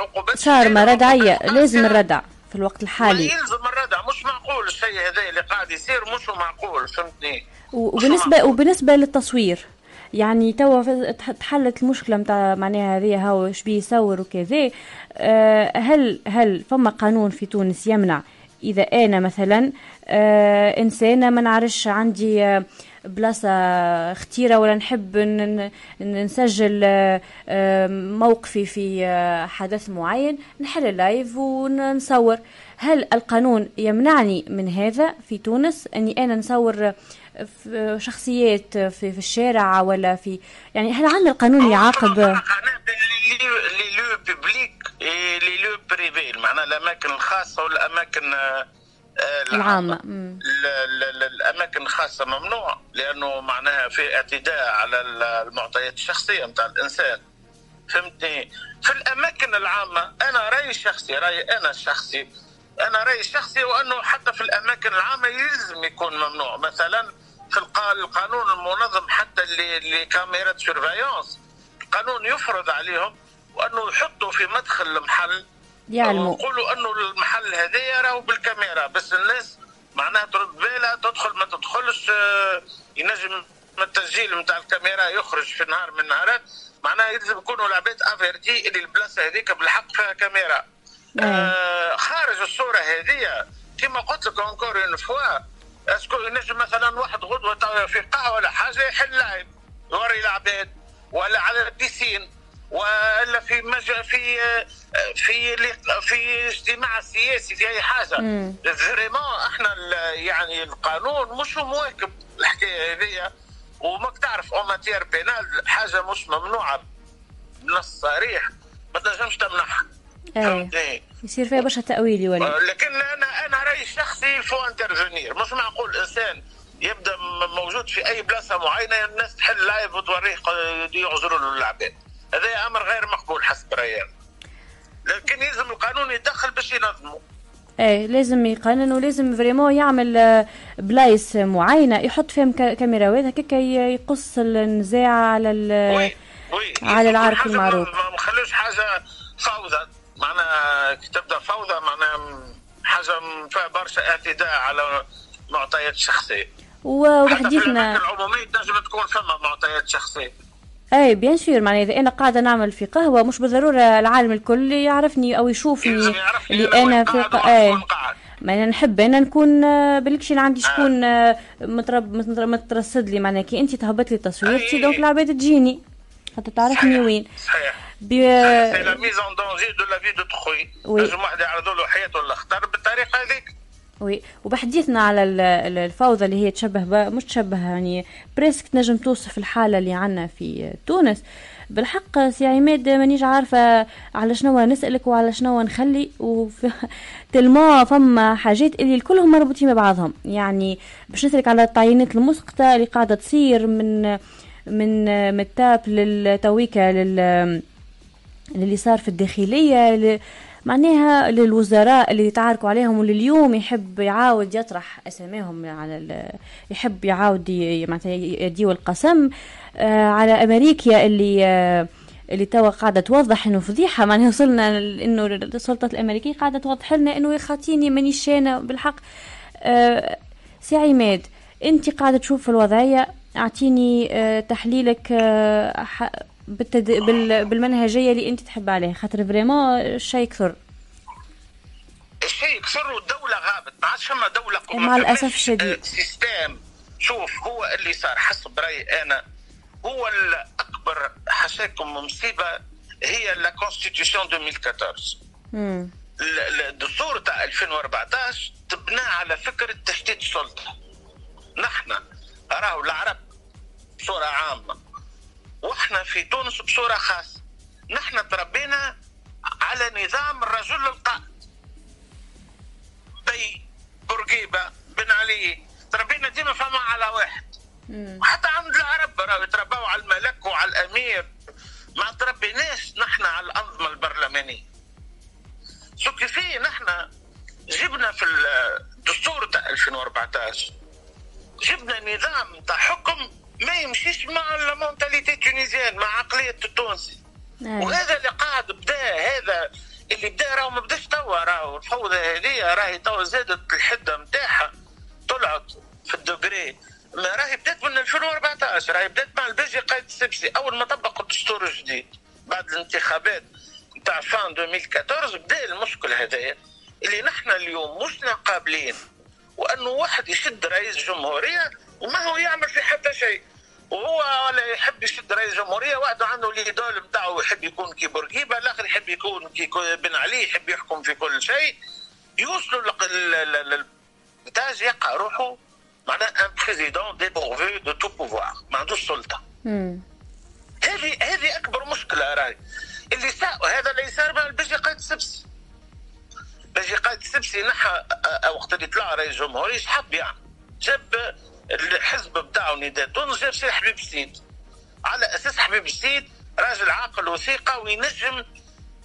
عقوبات صار ما ردعيه لازم الردع في الوقت الحالي. يلزم الردع مش معقول الشيء هذا اللي قاعد يصير مش معقول فهمتني؟ وبالنسبه وبالنسبة للتصوير يعني توا تحلت المشكلة نتاع معناها هذه هاو بيه يصور وكذا. آه، هل هل فما قانون في تونس يمنع إذا أنا مثلا؟ آه، انسانه ما نعرفش عندي آه، بلاصة اختيرة ولا نحب نسجل موقفي في حدث معين نحل لايف ونصور هل القانون يمنعني من هذا في تونس اني أنا نصور شخصيات في, في الشارع ولا في يعني هل عندنا القانون يعاقب les lieux privés معناها الاماكن الخاصه والاماكن آه، العامة. الأماكن الخاصة ممنوع لأنه معناها في اعتداء على المعطيات الشخصية نتاع الإنسان. فهمتني؟ في الأماكن العامة أنا رأيي الشخصي رأيي أنا الشخصي. أنا رأيي الشخصي وأنه حتى في الأماكن العامة يلزم يكون ممنوع. مثلا في القانون المنظم حتى les caméras surveillance القانون يفرض عليهم وأنه يحطوا في مدخل المحل يعلموا. يقولوا انه المحل هذايا راهو بالكاميرا بس الناس معناها ترد بالها تدخل ما تدخلش آه، ينجم التسجيل نتاع الكاميرا يخرج في نهار من النهارات معناها يلزم يكونوا العباد avertis اللي البلاصة هذيك بالحق فيها كاميرا آه خارج الصورة هذه كما قلت لك encore une fois est-ce que ينجم مثلا واحد غدوة في قهوة ولا حاجة يحل live يوري العباد ولا على ال piscine. ولا في مج... في في في اجتماع سياسي في أي حاجة. vraiment إحنا يعني القانون مش مواكب الحكاية هذه وماك تعرف en matière pénale حاجة مش ممنوعة بنص صريح. ما تنجمش تمنعها إيه. يصير فيها برشا تأويل يولي لكن أنا أنا رأيي الشخصي faut intervenir مش معقول إنسان يبدأ موجود في أي بلاصة معينة الناس تحل live وتوريه يعذروا له العباد هذا أمر غير مقبول حسب رأيي. لكن يلزم القانون يتدخل باش ينظمه. إيه لازم يقنن ولازم vraiment يعمل آه، بلايص معينة يحط فيهم كاميراوات هكاك يقص النزاع على oui oui. على العرق المعروف ما نخلوش حاجة فوضى. معناها تبدأ فوضى معناها حاجة فيها برشا اعتداء على معطيات شخصية. وحديثنا العمومية تنجم تكون فما معطيات شخصية. اي bien sûr معناها اذا أنا قاعدة نعمل في قهوه مش بالضروره العالم الكل يعرفني أو يشوفني اللي أنا في اي ما أنا نحب أنا نكون آه، بالكشي اللي عندي شكون آه، مترب مترصد لي معناها كي انت تهبط لي تصويرتي donc العباد تجيني حتى تعرفني وين صحيح بي... c'est la mise en danger de la vie d'autrui لازم واحد يعرضوا له حياته للخطر بالطريقة هذيك oui وبحديثنا على الفوضى اللي هي تشبه مش تشبه يعني presque تنجم توصف الحالة اللي عنا في تونس. بالحق سي عماد مانيش عارفة على شنو نسألك وعلى شنو نخلي وفي tellement فما حاجات اللي الكلهم مربوطين ببعضهم. يعني باش نسألك على التعيينات المسقطة اللي قاعدة تصير من من التاب للتويكا لل اللي صار في الداخلية معناها للوزراء اللي يتعاركوا عليهم واللي اليوم يحب يعاود يطرح أساميهم على يحب يعاود معناتها يديو القسم آه على أمريكا اللي آه اللي توا قاعدة توضح إنه فضيحة. معناها وصلنا إنه السلطة الأمريكية قاعدة توضح لنا إنه خاطيني مانيش أنا بالحق آه سي عماد أنت قاعدة تشوف الوضعية أعطيني تحليلك بالتد... بال... بالمنهجية اللي انت تحب عليها خاطر vraiment الشيء كثر الشيء كثر والدولة غابت. ما عادش فما دولة مع الأسف الشديد. système. شوف هو اللي صار. حسب رأيي أنا هو الأكبر حشاكم مصيبه هي la constitution 2014 امم الدستور تاع 2014 تبنى على فكرة تشتيت السلطة. نحن راهو العرب بصورة عامة وإحنا في تونس بصورة خاصة. نحن تربينا على نظام الرجل القائد. بي بورقيبة بن علي. تربينا ديما فما على واحد. وحتى عند العرب راهو يتربوا على الملك وعلى الأمير. ما تربيناش نحن على الأنظمة البرلمانية. شو كيفية نحن جبنا في الدستور تاع 2014 جبنا نظام تاع حكم ما يمشيش مع ال mentalité tunisienne مع عقلية التونسي. نعم. وهذا اللي قاعد بدا هذا اللي بدا راهو ما بداش توا راهو الفوضى هذه راهي توا زادت الحدة نتاعها طلعت في ال degré. ما راهي بدات من 2014 راهي بدات مع الباجي قايد السبسي أول ما طبق الدستور الجديد بعد الانتخابات نتاع فان 2014 بدأ المشكل هذايا. اللي نحن اليوم مش قابلين وأنه واحد يشد رئيس جمهوريه وما هو يعمل في حتى شيء. وهو ولا يحب يشد رئيس جمهوريه واحد عنده ليدول نتاعو يحب يكون كي بورقيبه الآخر يحب يكون كي بن علي يحب يحكم في كل شيء. يوصلوا للتاج يلقى روحه. معناه un président dépourvu de tout pouvoir ما عندوش سلطة. هذه هذه أكبر مشكلة راهي. اللي سا هذا اللي صار مع الباجي قائد السبسي باجي قائد السبسي نحى وقت اللي طلع رئيس جمهورية إيش حب يعني جاب الحزب بتاعه نداء تونس جاب سي حبيب السيد. على أساس حبيب السيد راجل عاقل وثيقه وينجم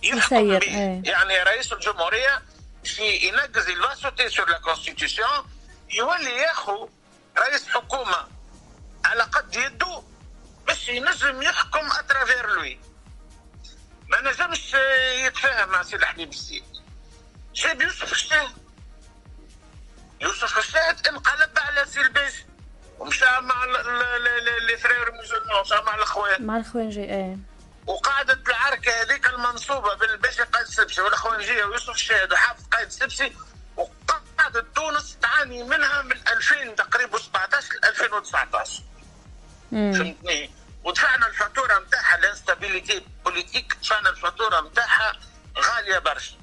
يحكم به إيه. يعني رئيس الجمهورية في ينقز il va sauter sur la constitution يولي ياخو رئيس حكومة على قد يده باش ينجم يحكم à travers lui ما نجمش يتفاهم مع سي حبيب السيد. جاب يوسف الشاهد يوسف الشاهد انقلب على سي الباجي ومشى مع les frères مشى مع الاخوان مع الاخوانجي إيه. وقعدت العركة هذيك المنصوبة بين الباجي قائد السبسي والاخوانجيه ويوسف الشاهد وحافظ قائد السبسي وقعدت تونس تعاني منها من 2000 تقريبا 17 ل 2019 فهمتني؟ ودفعنا الفاتورة نتاعها ال instabilité stabilité politique دفعنا الفاتورة نتاعها غالية برشا.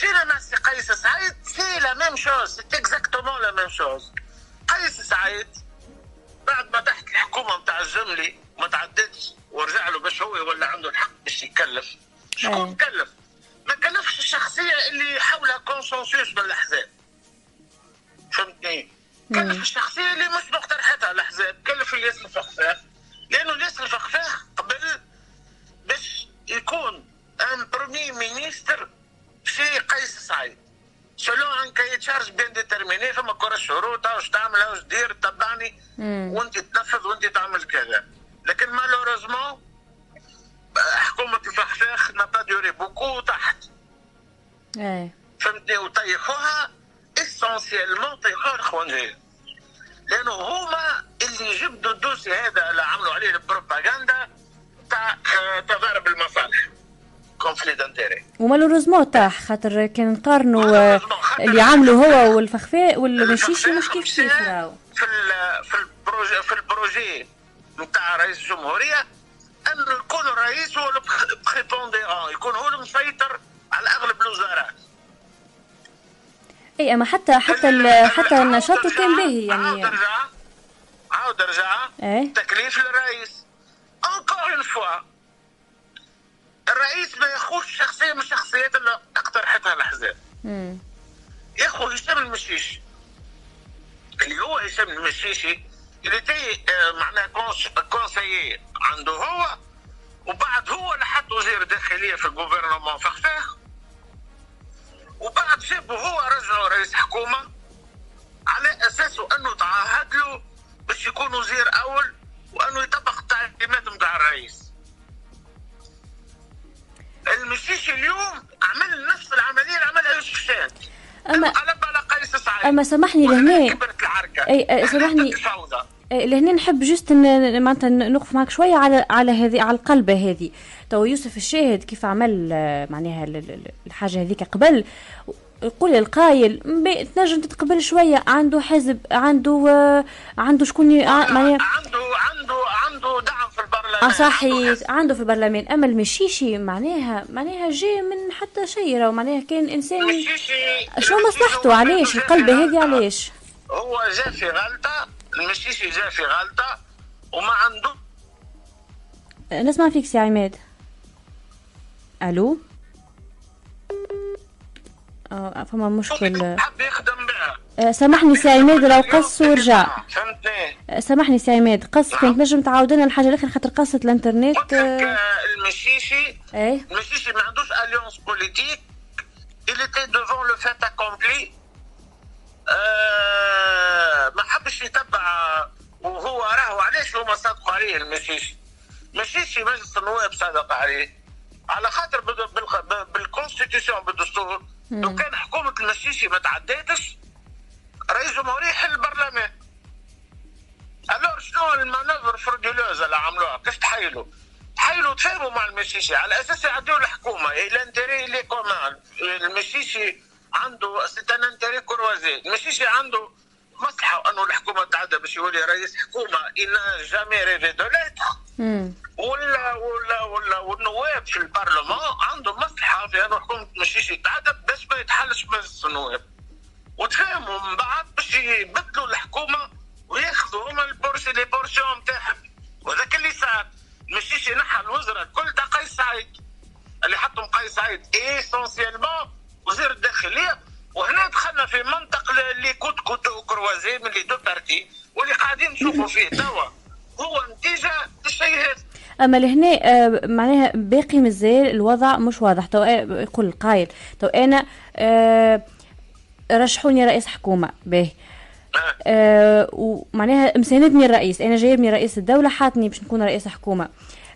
جينا مع سي قيس سعيد c'est la même chose c'est exactement la même chose قيس سعيد. بعد ما طاحت الحكومة نتاع الجملي ما تعدتش ورجع له باش هو يولى عنده الحق باش يكلف شكون كلف؟ ما كلفش الشخصية اللي حولها consensus بالأحزاب. فهمتني؟ كلف الشخصية اللي مش مقترحتها الأحزاب كلف الياس الفخفاخ. لأنه الياس الفخفاخ قبل باش يكون un premier ministre في قيس سعيد. selon un cahier de charges bien déterminé فما كراس شروط واش تعمل واش دير تبعني وانت تنفذ وانت تعمل كذا لكن malheureusement حكومه الفخفاخ n'a pas duré beaucoup طاحت إيه فهمتني وطيحوها essentiellement طيحوها الخوانجيه لأنه هما اللي جبدوا ال dossier هذا اللي عملوا عليه البروباغندا تاع تضارب conflit d'intérêts و malheureusement طاح خاطر كان نقارنوا آه، اللي عملوا هو والفخفاخ والمشيشي مش كيف كيف راهو في في ال projet في ال projet نتاع رئيس الجمهورية انه يكون الرئيس هو ال prépondérant يكون هو المسيطر على أغلب الوزارات. إي أما حتى حتى ال- حتى نشاطه كان باهي يعني. عاود رجع إيه تكليف للرئيس. encore une fois الرئيس ما ياخذش شخصية من الشخصيات اللي اقترحتها الأحزاب. ياخذ هشام المشيشي. اللي هو هشام المشيشي اللي était آه، معناه cons- conseiller عنده هو وبعد هو حط وزير الداخلية في ال gouvernement فخفاخ وبعد جابه هو رجعه رئيس حكومة على اساسه أنه تعهد له باش يكون وزير أول وأنه يطبق التعليمات نتاع الرئيس. المشيشي اليوم عمل نفس العملية اللي عملها يوسف شان اما قلب على قيس سعيد أما سامحني لهنا كبرت العركة. اي سامحني لهنا نحب جست معناتها نوقف معك شوية على على هذه على القلبه هذه. تو يوسف الشاهد كيف عمل آه، معناها ال- ال- الحاجة هذيك قبل. يقول القايل. تنجم تتقبل شوية. عنده حزب عنده آه، عنده شكون ع- معناها عنده عنده عنده دعم في البرلمان. آه صحيح. عنده في البرلمان. أما المشيشي معناها معناها جاي من حتى شيء راهو. معناها كان انسان شو مصلحته؟ علاش؟ القلبه هذه علاش؟ هو جا في غلطة. المشيشي جا في غلطة. وما عنده نسمع فيك سي عماد. ألو؟ آه فما مشكل. يخدم بها آه، سامحني سي عماد لو قص ورجع. فهمتني. آه، سامحني سي عماد قص كنت نجم تعاود لنا الحاجة الاخرى خاطر قصة الإنترنت. آه، المشيشي إيه. المشيشي ما عندوش l'alliance politique il était devant le fait accompli. آه ما حبش يتبع. وهو راهو علاش هما صادقوا عليه المشيشي؟ مشيشي مجلس النواب صادق عليه. على خاطر بال- بال- بال constitution بالدستور لو كان حكومة المشيشي ما تعديتش رئيس جمهورية يحل البرلمان. alors شنو ال manœuvre frauduleuse اللي عملوها؟ كيف تحيلوا؟ تحيلوا تفاهموا مع المشيشي على أساس يعدوا الحكومة. l'intérêt commun المشيشي عنده c'est un intérêt croisé. المشيشي عنده مصلحة إنه الحكومة تعدى باش يولي رئيس حكومة il n'a jamais rêvé de l'être ولا ولا ولا والنواب في البرلمان. عندهم مصلحة في انه حكومه المشيشي تعدى باش ما يتحلش مجلس النواب وتفاهموا من بعد باش يبدلوا الحكومة وياخذوا هما ال por- les portions نتاعهم وهذاك اللي صار المشيشي نحى الوزراء الكل تاع قيس سعيد. اللي حطهم قيس سعيد essentiellement وزير الداخلية. وهنا دخلنا في منطق les coups coups croisés من les deux parties واللي قاعدين نشوفوا فيه توا. هو نتيجه للشيء هذا. أما لهنا آه، معناها باقي مازال الوضع مش واضح. تو آه، يقول القايل تو أنا آه، رشحوني رئيس حكومة باهي. آه ومعناها مساندني الرئيس أنا جايبني رئيس الدولة حاطني باش نكون رئيس حكومة.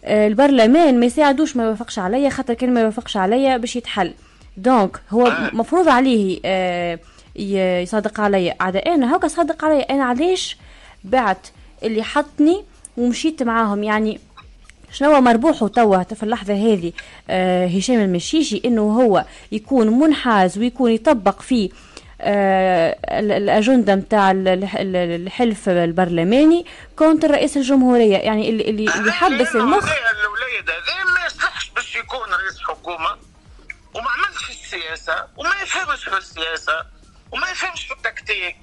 آه البرلمان ما يساعدوش ما يوافقش عليا خاطر كان ما يوافقش عليا باش يتحل. donc هو مفروض عليه آه يصادق عليا. عاد أنا هاكا صادق عليا أنا علاش بعت اللي حطني ومشيت معاهم. يعني شنو مربوحه توا في اللحظة هذه آه هشام المشيشي إنه هو يكون منحاز ويكون يطبق فيه آه ال- الأجندة نتاع ال- الح- ال- الحلف البرلماني كونتر رئيس الجمهورية. يعني اللي اللي اللي حبس المخ هذه الولايه الحكومة وما عملش في السياسة وما يفهمش في السياسة وما يفهمش في التكتيك.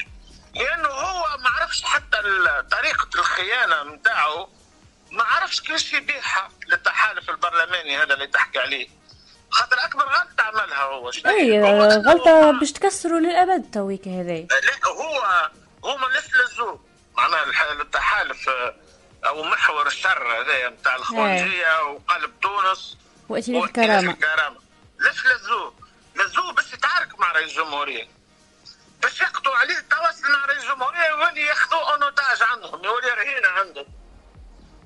لأنه هو ما عرفش حتى طريقه الخيانه نتاعو ما عرفش كيفاش يبيعها للتحالف البرلماني هذا اللي تحكي عليه خاطر اكبر غلطه عملها هو؟ اي هو غلطة باش تكسروا للأبد تويك هذي لا هو هما لزوز معناها الح- التحالف آه، أو محور الشر هذا نتاع الخونجيه وقلب تونس الكرامة الكرامه ليش لزوه؟ لزوه باش يتعارك مع رئيس الجمهوريه باش يقضوا عليه التواصل مع رئيس الجمهوريه يولي ياخذوه اونوتاج عندهم يولي رهينة عندهم.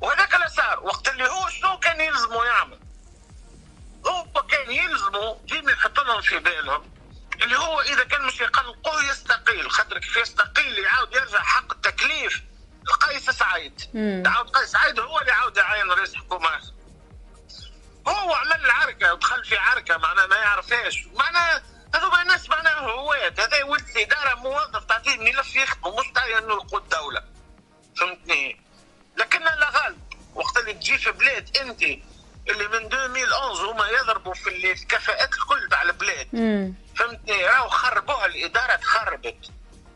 وهذاك اللي صار وقت اللي هو شنو كان يلزمه يعمل؟ هو كان يلزمه ديما يحط لهم في بالهم اللي هو إذا كان مش يقلقوه يستقيل. خاطر كيف يستقيل يعاود يرجع حق التكليف لقيس سعيد. مم. يعاود قيس سعيد هو اللي يعاود يعين رئيس حكومه هو عمل العركة ودخل في عركة معناها ما يعرفهاش معناها هذوما ناس معناها هوات هذا ولد اداره موظف تعطيه ملف يخدمه مش تعطيه إنه يقود دولة. فهمتني؟ لكن لا غلط وقت اللي تجي في بلاد أنت اللي من 2011 هما يضربوا في الكفاءات الكل تاع البلاد. فهمتني؟ راهو خربوها الإدارة تخربت.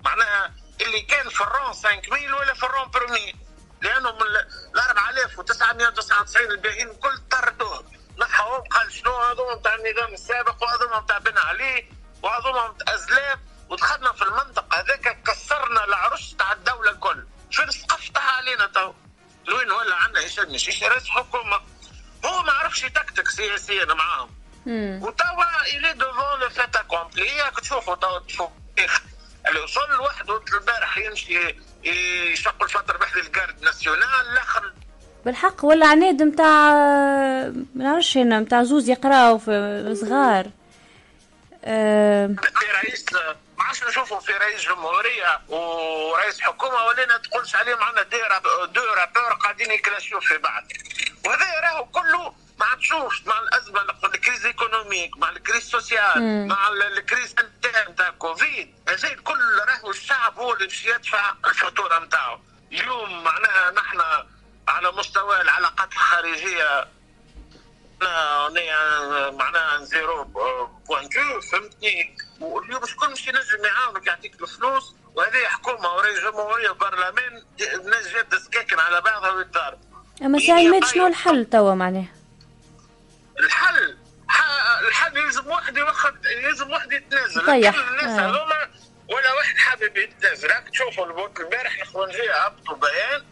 معناها اللي كان في الرون 5000 ولا في الرون برمي لأنه من ال 4999 الباقيين الكل طردوه. نحوهم قال شنو هذوما نتاع النظام السابق وهذوما نتاع بن علي؟ نتاع ازلاف ودخلنا في المنطقة هذاك كسرنا العرش تاع الدولة الكل. شو سقفتها علينا تو؟ لوين ولا عندنا هشام مش رئيس حكومة. هو ما عرفش يتكتك سياسيا معاهم. وتوا الي دوفون لو فات اكومبلي ياك تشوفوا توا تشوف اللي وصل لوحده البارح يمشي يشق الفطر بحذا ال garde nationale الآخر. بالحق ولا عناد متاع ما نعرفش أنا متاع زوز يقراو في صغار. في رئيس ما عادش نشوفوا في رئيس جمهورية ورئيس حكومة ولينا تقولش عليهم عندنا des rap- deux rappeurs قاعدين يكلاشيو في بعض. وهذا راهو كله مع تشوف مع الأزمة ال crise économique مع ال crise sociale. مع ال- ال crise تاع كوفيد. هذا الكل راهو الشعب هو اللي باش يدفع الفاتورة نتاعو. اليوم معناها نحن على مستوى العلاقات الخارجية أنا معناها zéro pointé فهمتني؟ واليوم شكون مش ينجم يعاونك يعطيك الفلوس؟ وهذه حكومة ورئيس جمهوريه وبرلمان الناس جات سكاكن على بعضها ويتضارب أما سي عماد شنو الحل توا معناه الحل الحل يلزم واحد يوخد يلزم واحد يتنازل. لكن الناس آه. هذوما ولا واحد حابب يتنازل. راك تشوفوا البارح الاخوانجيه هبطوا بيان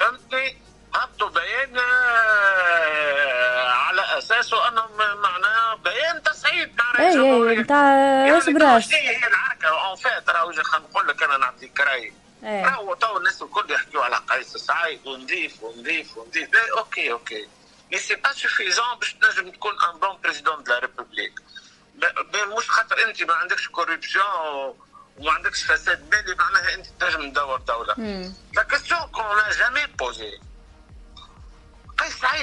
فهمتني؟ هبطوا بيان آه، على أساسه انهم معناه بيان تصعيد مع رئيس اي اي. متاع راس براس. هي العركة en fait راهو نقول لك أنا نعطيك رأيي. إيه. راهو تو الناس الكل يحكيوا على قيس سعيد ونضيف ونضيف ونضيف. لا OK OK. Mais c'est pas suffisant باش تنجم تكون un bon président de la République مش خاطر أنت ما عندكش corruption وما عندكش فساد مالي معناها أنت تنجم تدور دولة. La question qu'on n'a jamais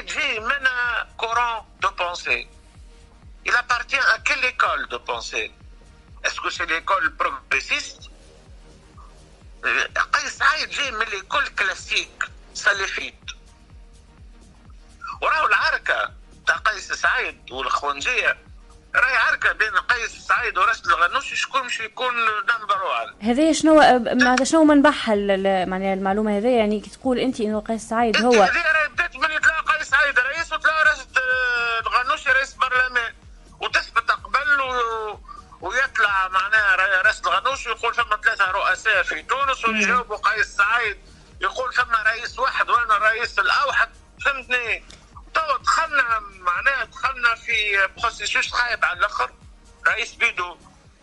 سعيد جاي من courant de pensée. Il appartient à quelle école de pensée? Est-ce que c'est l'école progressiste? قيس سعيد جاي من l'école classique سلفيت وراهو العركه تاع قيس سعيد والخونجيه راهي عركه بين قيس سعيد ورشد الغنوشي شكون باش يكون number 1 هذايا شنو معناتها شنو منبعها معناها المعلومة هذيا يعني كي تقول أنت إنه قيس سعيد هو هذه راهي بدأت من يتلاقى قيس سعيد رئيس وتلاقى رشد آه، الغنوشي رئيس برلمان. وتثبت قبل و... ويطلع معناها رئيس الغنوشي يقول فما ثلاثة رؤساء في تونس ويجاوبوا قيس سعيد. يقول فما رئيس واحد وأنا الرئيس الأوحد. فهمتني؟ تو دخلنا معناها دخلنا في processus خايب على الآخر. رئيس بيدو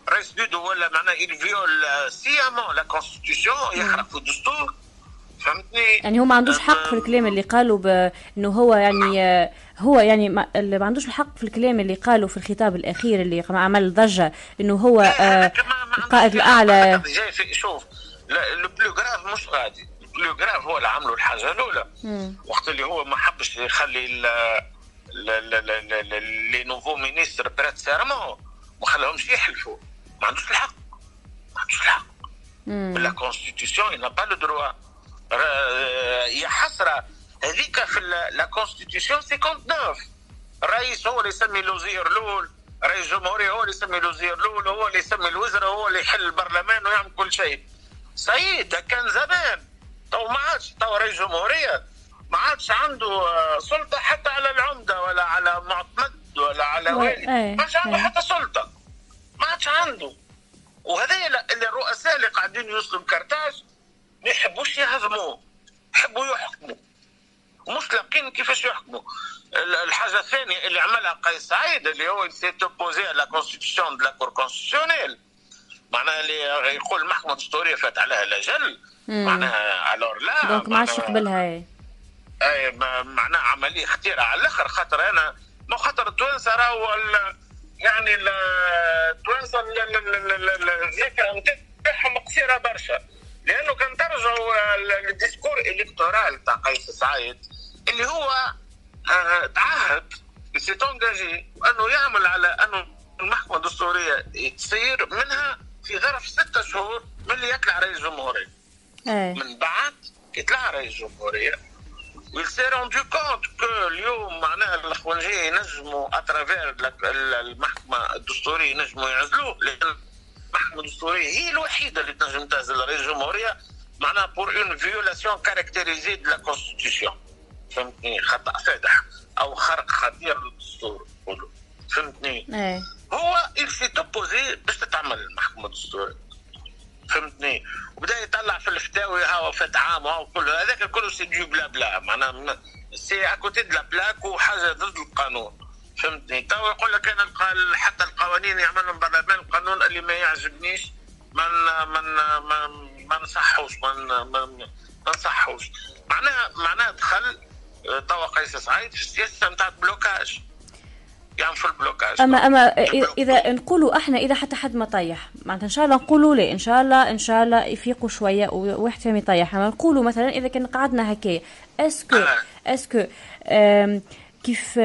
رئيس بيدو ولا معناها il viole sciemment la Constitution يحرق في الدستور. فهمتني؟ يعني هو ما عندوش حق في الكلام اللي قاله بانه هو يعني هو يعني ما, اللي ما عندوش الحق في الكلام اللي قاله في الخطاب الأخير اللي عمل ضجة إنه هو آه، القائد الأعلى. جاي في شوف لا، le plus grave مش غادي. le grave هو اللي عملوا الحاجة الأولى. وقت اللي هو ما حبش يخلي ال ال- ال- ال- ال- ال- les nouveaux ministres prêtent serment ما خلاهمش يحلفوا. ما عندوش الحق. ما عندوش الحق. la Constitution il n'a pas le droit. را- يا حسره هذيك في la Constitution 59 الرئيس هو اللي يسمي الوزير الأول رئيس الجمهوريه هو اللي يسمي الوزير الأول هو اللي يسمي الوزراء هو اللي يحل البرلمان ويعمل كل شيء سيد كان زمان تو ما عادش تو رئيس جمهوريه ما عادش عنده سلطه حتى على العمده ولا على معتمد ولا على والي ما عادش عنده. حتى سلطه ما عادش عنده وهذا اللي الرؤساء اللي قاعدين يوصلوا كرتاج ما يحبوش يهزموه يحبوا يحكموا. ومش لاقين كيفاش يحكموا. ال- الحاجة الثانية اللي عملها قيس سعيد اللي هو s'est opposé à la constitution de la Cour constitutionnelle معناها اللي يقول المحكمه الدستوريه فات عليها الاجل. معناها alors là donc ما عادش يقبلها. اي. معناها عملية خطيرة على الآخر. خاطر أنا ما خاطر التوانسة راهو يعني ال- التوانسة ال- ال- ال- ال- ال- الذاكرة نتاعهم قصيرة برشا. لأنه كان ترجعوا ال discours électoral تاع قيس سعيد اللي هو آه، تعهد s'est engagé وأنه يعمل على أنه المحكمة الدستورية تصير منها في ظرف ستة شهور من اللي يطلع رئيس جمهورية إيه. من بعد كي طلع رئيس جمهورية و il s'est rendu compte que اليوم معناها الاخوانجيه ينجموا à travers المحكمة الدستورية ينجموا يعزلوه لأن المحكمه الدستوريه هي الوحيدة اللي تنجم تعزل رئيس الجمهوريه معناها pour une violation caractérisée de la Constitution فهمتني؟ خطأ فادح. أو خرق خطير للدستور نقولوا فهمتني؟ إيه. هو il s'est opposé باش تتعمل المحكمة الدستورية. فهمتني؟ وبدا يطلع في الفتاوي ها فات عام وها كل هذاك كله c'est du bla bla معناها c'est à côté de la plaque وحاجه ضد القانون. فهمتني؟ تو يقول لك أنا حتى القوانين يعملهم برلمان القانون اللي ما يعجبنيش ما ن- ما ما ما نصحوش ما ما نصحوش. معناها معناها دخل آه، توا قيس سعيد في السياسة نتاع ال blocage. يعني في ال blocage أما اما اذا نقولوا إحنا إذا حتى حد ما طيح معناتها إن شاء الله نقولوا ليه إن شاء الله إن شاء الله يفيقوا شوية وواحد فيهم يطيح. أما نقولوا مثلا إذا كان قعدنا هكايا est-ce que est-ce que كيف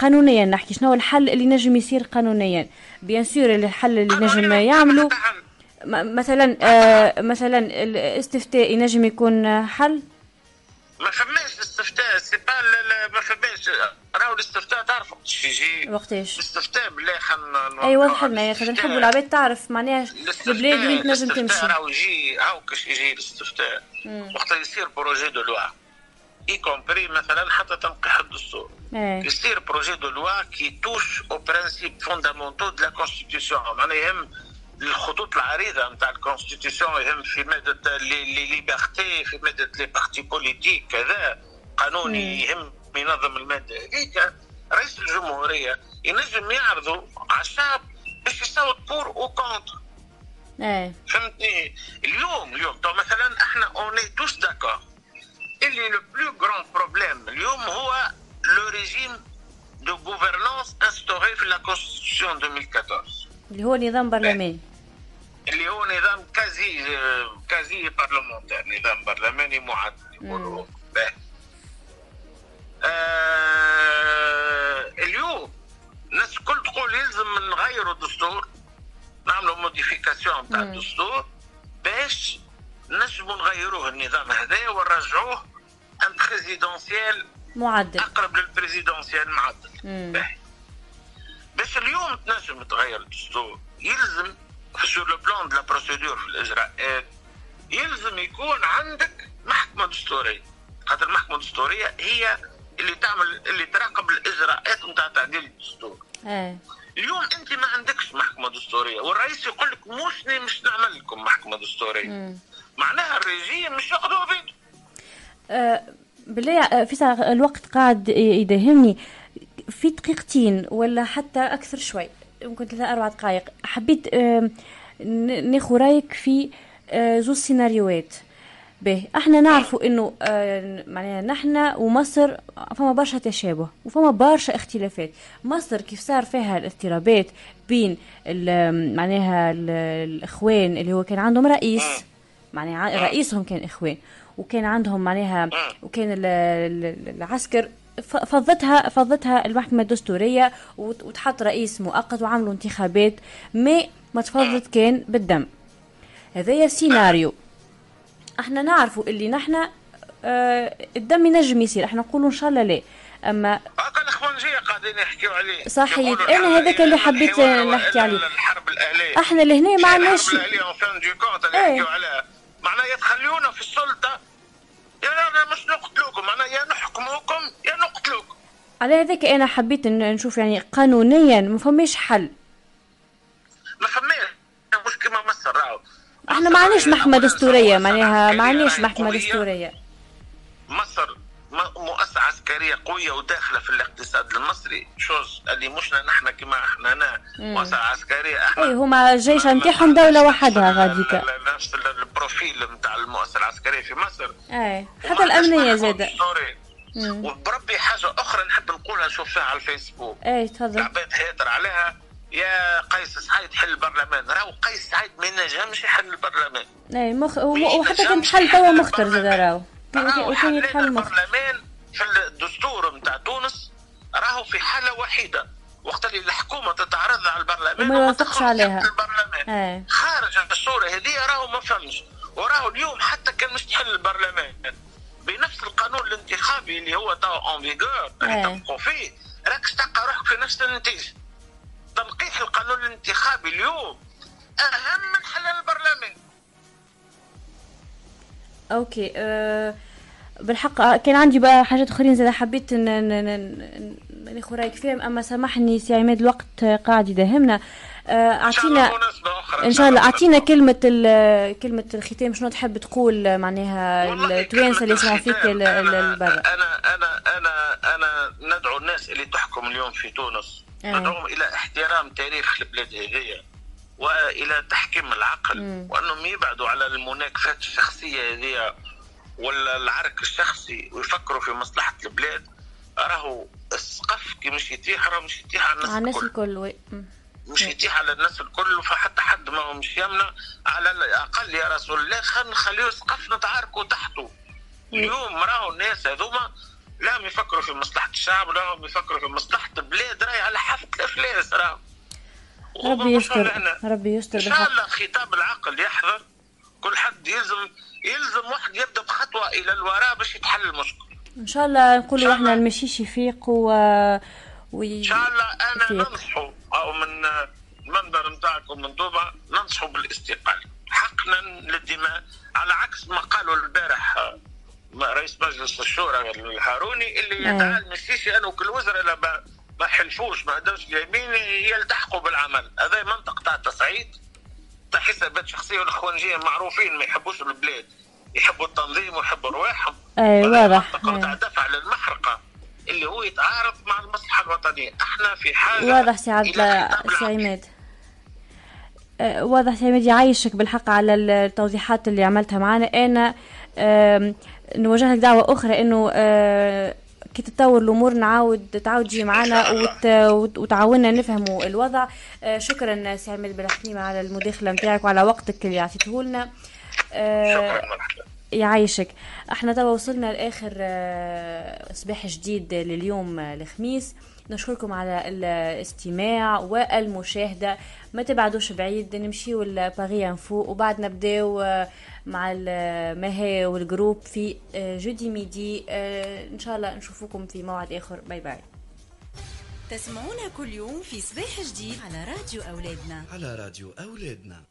قانونيا نحكي شنو هو الحل اللي نجم يصير قانونيا. bien sûr الحل اللي نجم يعملوا م- مثلا آه، مثلا الاستفتاء ينجم يكون حل؟ ما فماش استفتاء c'est pas ما فماش راهو الاستفتاء تعرف وقتاش يجي. وقتاش الاستفتاء بالله خلينا اي واضح لنا يا خاطر نحبوا العباد تعرف معناها البلاد وين تنجم تمشي. راهو يجي هاو كاش يجي الاستفتاء. مم. وقت يصير projet de loi. y compris مثلا حتى تنقيح الدستور يصير projet de loi qui touche aux principes fondamentaux de la Constitution معناها يهم الخطوط العريضه نتاع ال Constitution يهم في ماده les les libertés في ماده les partis politiques كذا قانوني يهم ينظم الماده هذيك رئيس الجمهوريه ينجم يعرضوا على الشعب باش يصوت pour ou contre فهمتني اليوم اليوم مثلا إحنا on est tous d'accord اللي le plus grand problème اليوم هو le régime de gouvernance instauré في la Constitution 2014 اللي هو نظام برلماني اللي هو نظام quasi quasi parlementaire نظام برلماني معدل يقولوا به. آه اليوم الناس الكل تقول يلزم نغيروا الدستور نعملوا modification تاع مم. الدستور باش نجموا نغيروه النظام هذايا ونرجعوه en présidentiel معدل. أقرب لل présidentiel معدل. باش اليوم تنجم تغير الدستور يلزم sur le plan de la procédure في الاجراءات يلزم يكون عندك محكمة دستورية. خاطر المحكمة الدستورية هي اللي تعمل اللي تراقب الاجراءات نتاع تعديل الدستور. إيه. اليوم أنت ما عندكش محكمة دستورية والرئيس يقول لك موشني مش نعمل لكم محكمة دستورية. معناها الرجيم مش ياخذوا فيتو آه، بالله آه، في ساعة الوقت قاعد يداهمني. في دقيقتين ولا حتى أكثر شوي ممكن ثلاثة أربع دقائق. حبيت ن- ناخذ رأيك في آه، زوج سيناريوهات. به إحنا نعرفوا إنه آه، معناها نحن ومصر فما برشا تشابه وفما برشا اختلافات. مصر كيف صار فيها الاضطرابات بين ال- معناها ال- الإخوان اللي هو كان عندهم رئيس معناها ع- رئيسهم كان اخوان وكان عندهم معناها وكان ال- ال- العسكر فضتها فضتها المحكمة الدستورية وت- وتحط رئيس مؤقت وعملوا انتخابات ما ما تفضت كان بالدم. هذايا سيناريو. إحنا نعرفوا اللي نحنا آه الدم ينجم يصير إحنا نقولوا إن شاء الله لا. أما هكا الاخوانجيه قاعدين يحكيوا عليه. صحيح. يقولوا أنا هذاك اللي حبيت نحكي عليه. الحرب الأهلية. إحنا لهنا ما عندناش الحرب الأهلية إيه. عليها. معناها يا تخليونا في السلطة. يا مش نقتلوكم. معناها يا نحكموكم يا نقتلوكم. على هذاك أنا حبيت إن نشوف يعني قانونيا ما فماش حل. ما فماش. مش كما مصر راهو. إحنا ما عندناش محكمه دستوريه معناها ما عندناش محكمه دستوريه مصر م- مؤسسة عسكرية قوية وداخلة في الاقتصاد المصري. chose اللي مشنا نحن كما إحنا هنا مم. مؤسسة عسكرية إحنا اي هما الجيش نتاعهم دولة وحدها غاديك نفس ال- ال profil نتاع المؤسسة العسكرية في مصر. اي حتى الأمنية زادة. وبربي حاجة أخرى نحب نقولها نشوفها على الفيسبوك. اي تفضل. العباد هاتر عليها. يا قيس سعيد حل البرلمان. راهو قيس سعيد ما ينجمش يحل البرلمان. اي مخ... وحتى كان حل توا مختار زاد راهو. حلينا مختار البرلمان في الدستور نتاع تونس راهو في حالة وحيدة. وقت اللي الحكومة تتعرض على البرلمان وما يوافقش عليها. البرلمان. اي خارج الصورة هذه راهو ما فماش. وراهو اليوم حتى كان مش تحل البرلمان. بنفس القانون الانتخابي اللي هو توا en vigueur اللي إيه. تبقوا فيه راك تلقى روحك في نفس النتيجة. تنقيح القانون الانتخابي اليوم أهم من حل البرلمان أوكي أه بالحق آه، كان عندي بقى حاجات أخرين زاد حبيت ناخذ رايك فيهم أما سامحني سي عماد الوقت قاعد يداهمنا آه، أعطينا إن شاء الله أعطينا كلمة كلمة الختام شنو تحب تقول معناها التوانسه اللي يسمعوا فيك ال- ال- البرا أنا أنا أنا أنا ندعو الناس اللي تحكم اليوم في تونس. إيه. ندعوهم إلى احترام تاريخ البلاد هذه وإلى تحكيم العقل. مم. وأنهم يبعدوا على المناكفات الشخصية هذه ولا العرك الشخصي ويفكروا في مصلحة البلاد. راهو السقف كي مش يتيح راه مش يتيح على الناس على الناس الكل. الكل. مش يتيح على الناس الكل فحتى حد ما هو مش يمنع. على الأقل يا رسول الله خلينا نخليه سقف نتعاركوا تحته. اليوم راهو الناس هذوما لا يفكروا في مصلحة الشعب لا هم يفكروا في مصلحة البلاد. راهي على حافة الأفلاس راهو. ربي يستر ربي يستر إن شاء الله خطاب العقل يحضر. كل حد يلزم يلزم واحد يبدأ بخطوة إلى الوراء باش يتحل المشكل إن شاء الله نقولوا إحنا المشيش يفيق و وي... إن شاء الله أنا. ننصحوا أو من المنبر نتاعكم من دوبا ننصحوا بالاستقالة. حقنا للدماء على عكس ما قالوا البارح آه، رئيس مجلس الشورى الهاروني اللي أيه. يدعى المسيسي انه كل وزراء ما حلفوش ما هدوش اليمين يلتحقوا بالعمل. هذا منطق تاع التصعيد. تاع حسابات شخصية والاخوانجيه معروفين ما يحبوش البلاد. يحبوا التنظيم ويحبوا رواحهم أي واضح. تاع دفع للمحرقة اللي هو يتعارض مع المصلحة الوطنية. إحنا في حاجة واضح سي عبد سي عماد. آه، واضح سي عماد يعيشك بالحق على التوضيحات اللي عملتها معنا. أنا نوجه لك دعوة أخرى إنه آه، كي تتطور الأمور نعاود تعاود تجي معنا وت... وت- وتعاوننا نفهموا الوضع. آه، شكرا سي عماد على المداخلة نتاعك وعلى وقتك اللي عطيته لنا. آه، يعيشك. إحنا توا وصلنا لآخر آه، صباح جديد لليوم آه، الخميس. نشكركم على الاستماع والمشاهدة. ما تبعدوش بعيد نمشيو لباري info وبعد نبداو آه، مع المها وال groupe في آه، jeudi midi. آه، إن شاء الله نشوفكم في موعد آخر. bye bye. تسمعونا كل يوم في صباح جديد على راديو أولادنا. على راديو أولادنا.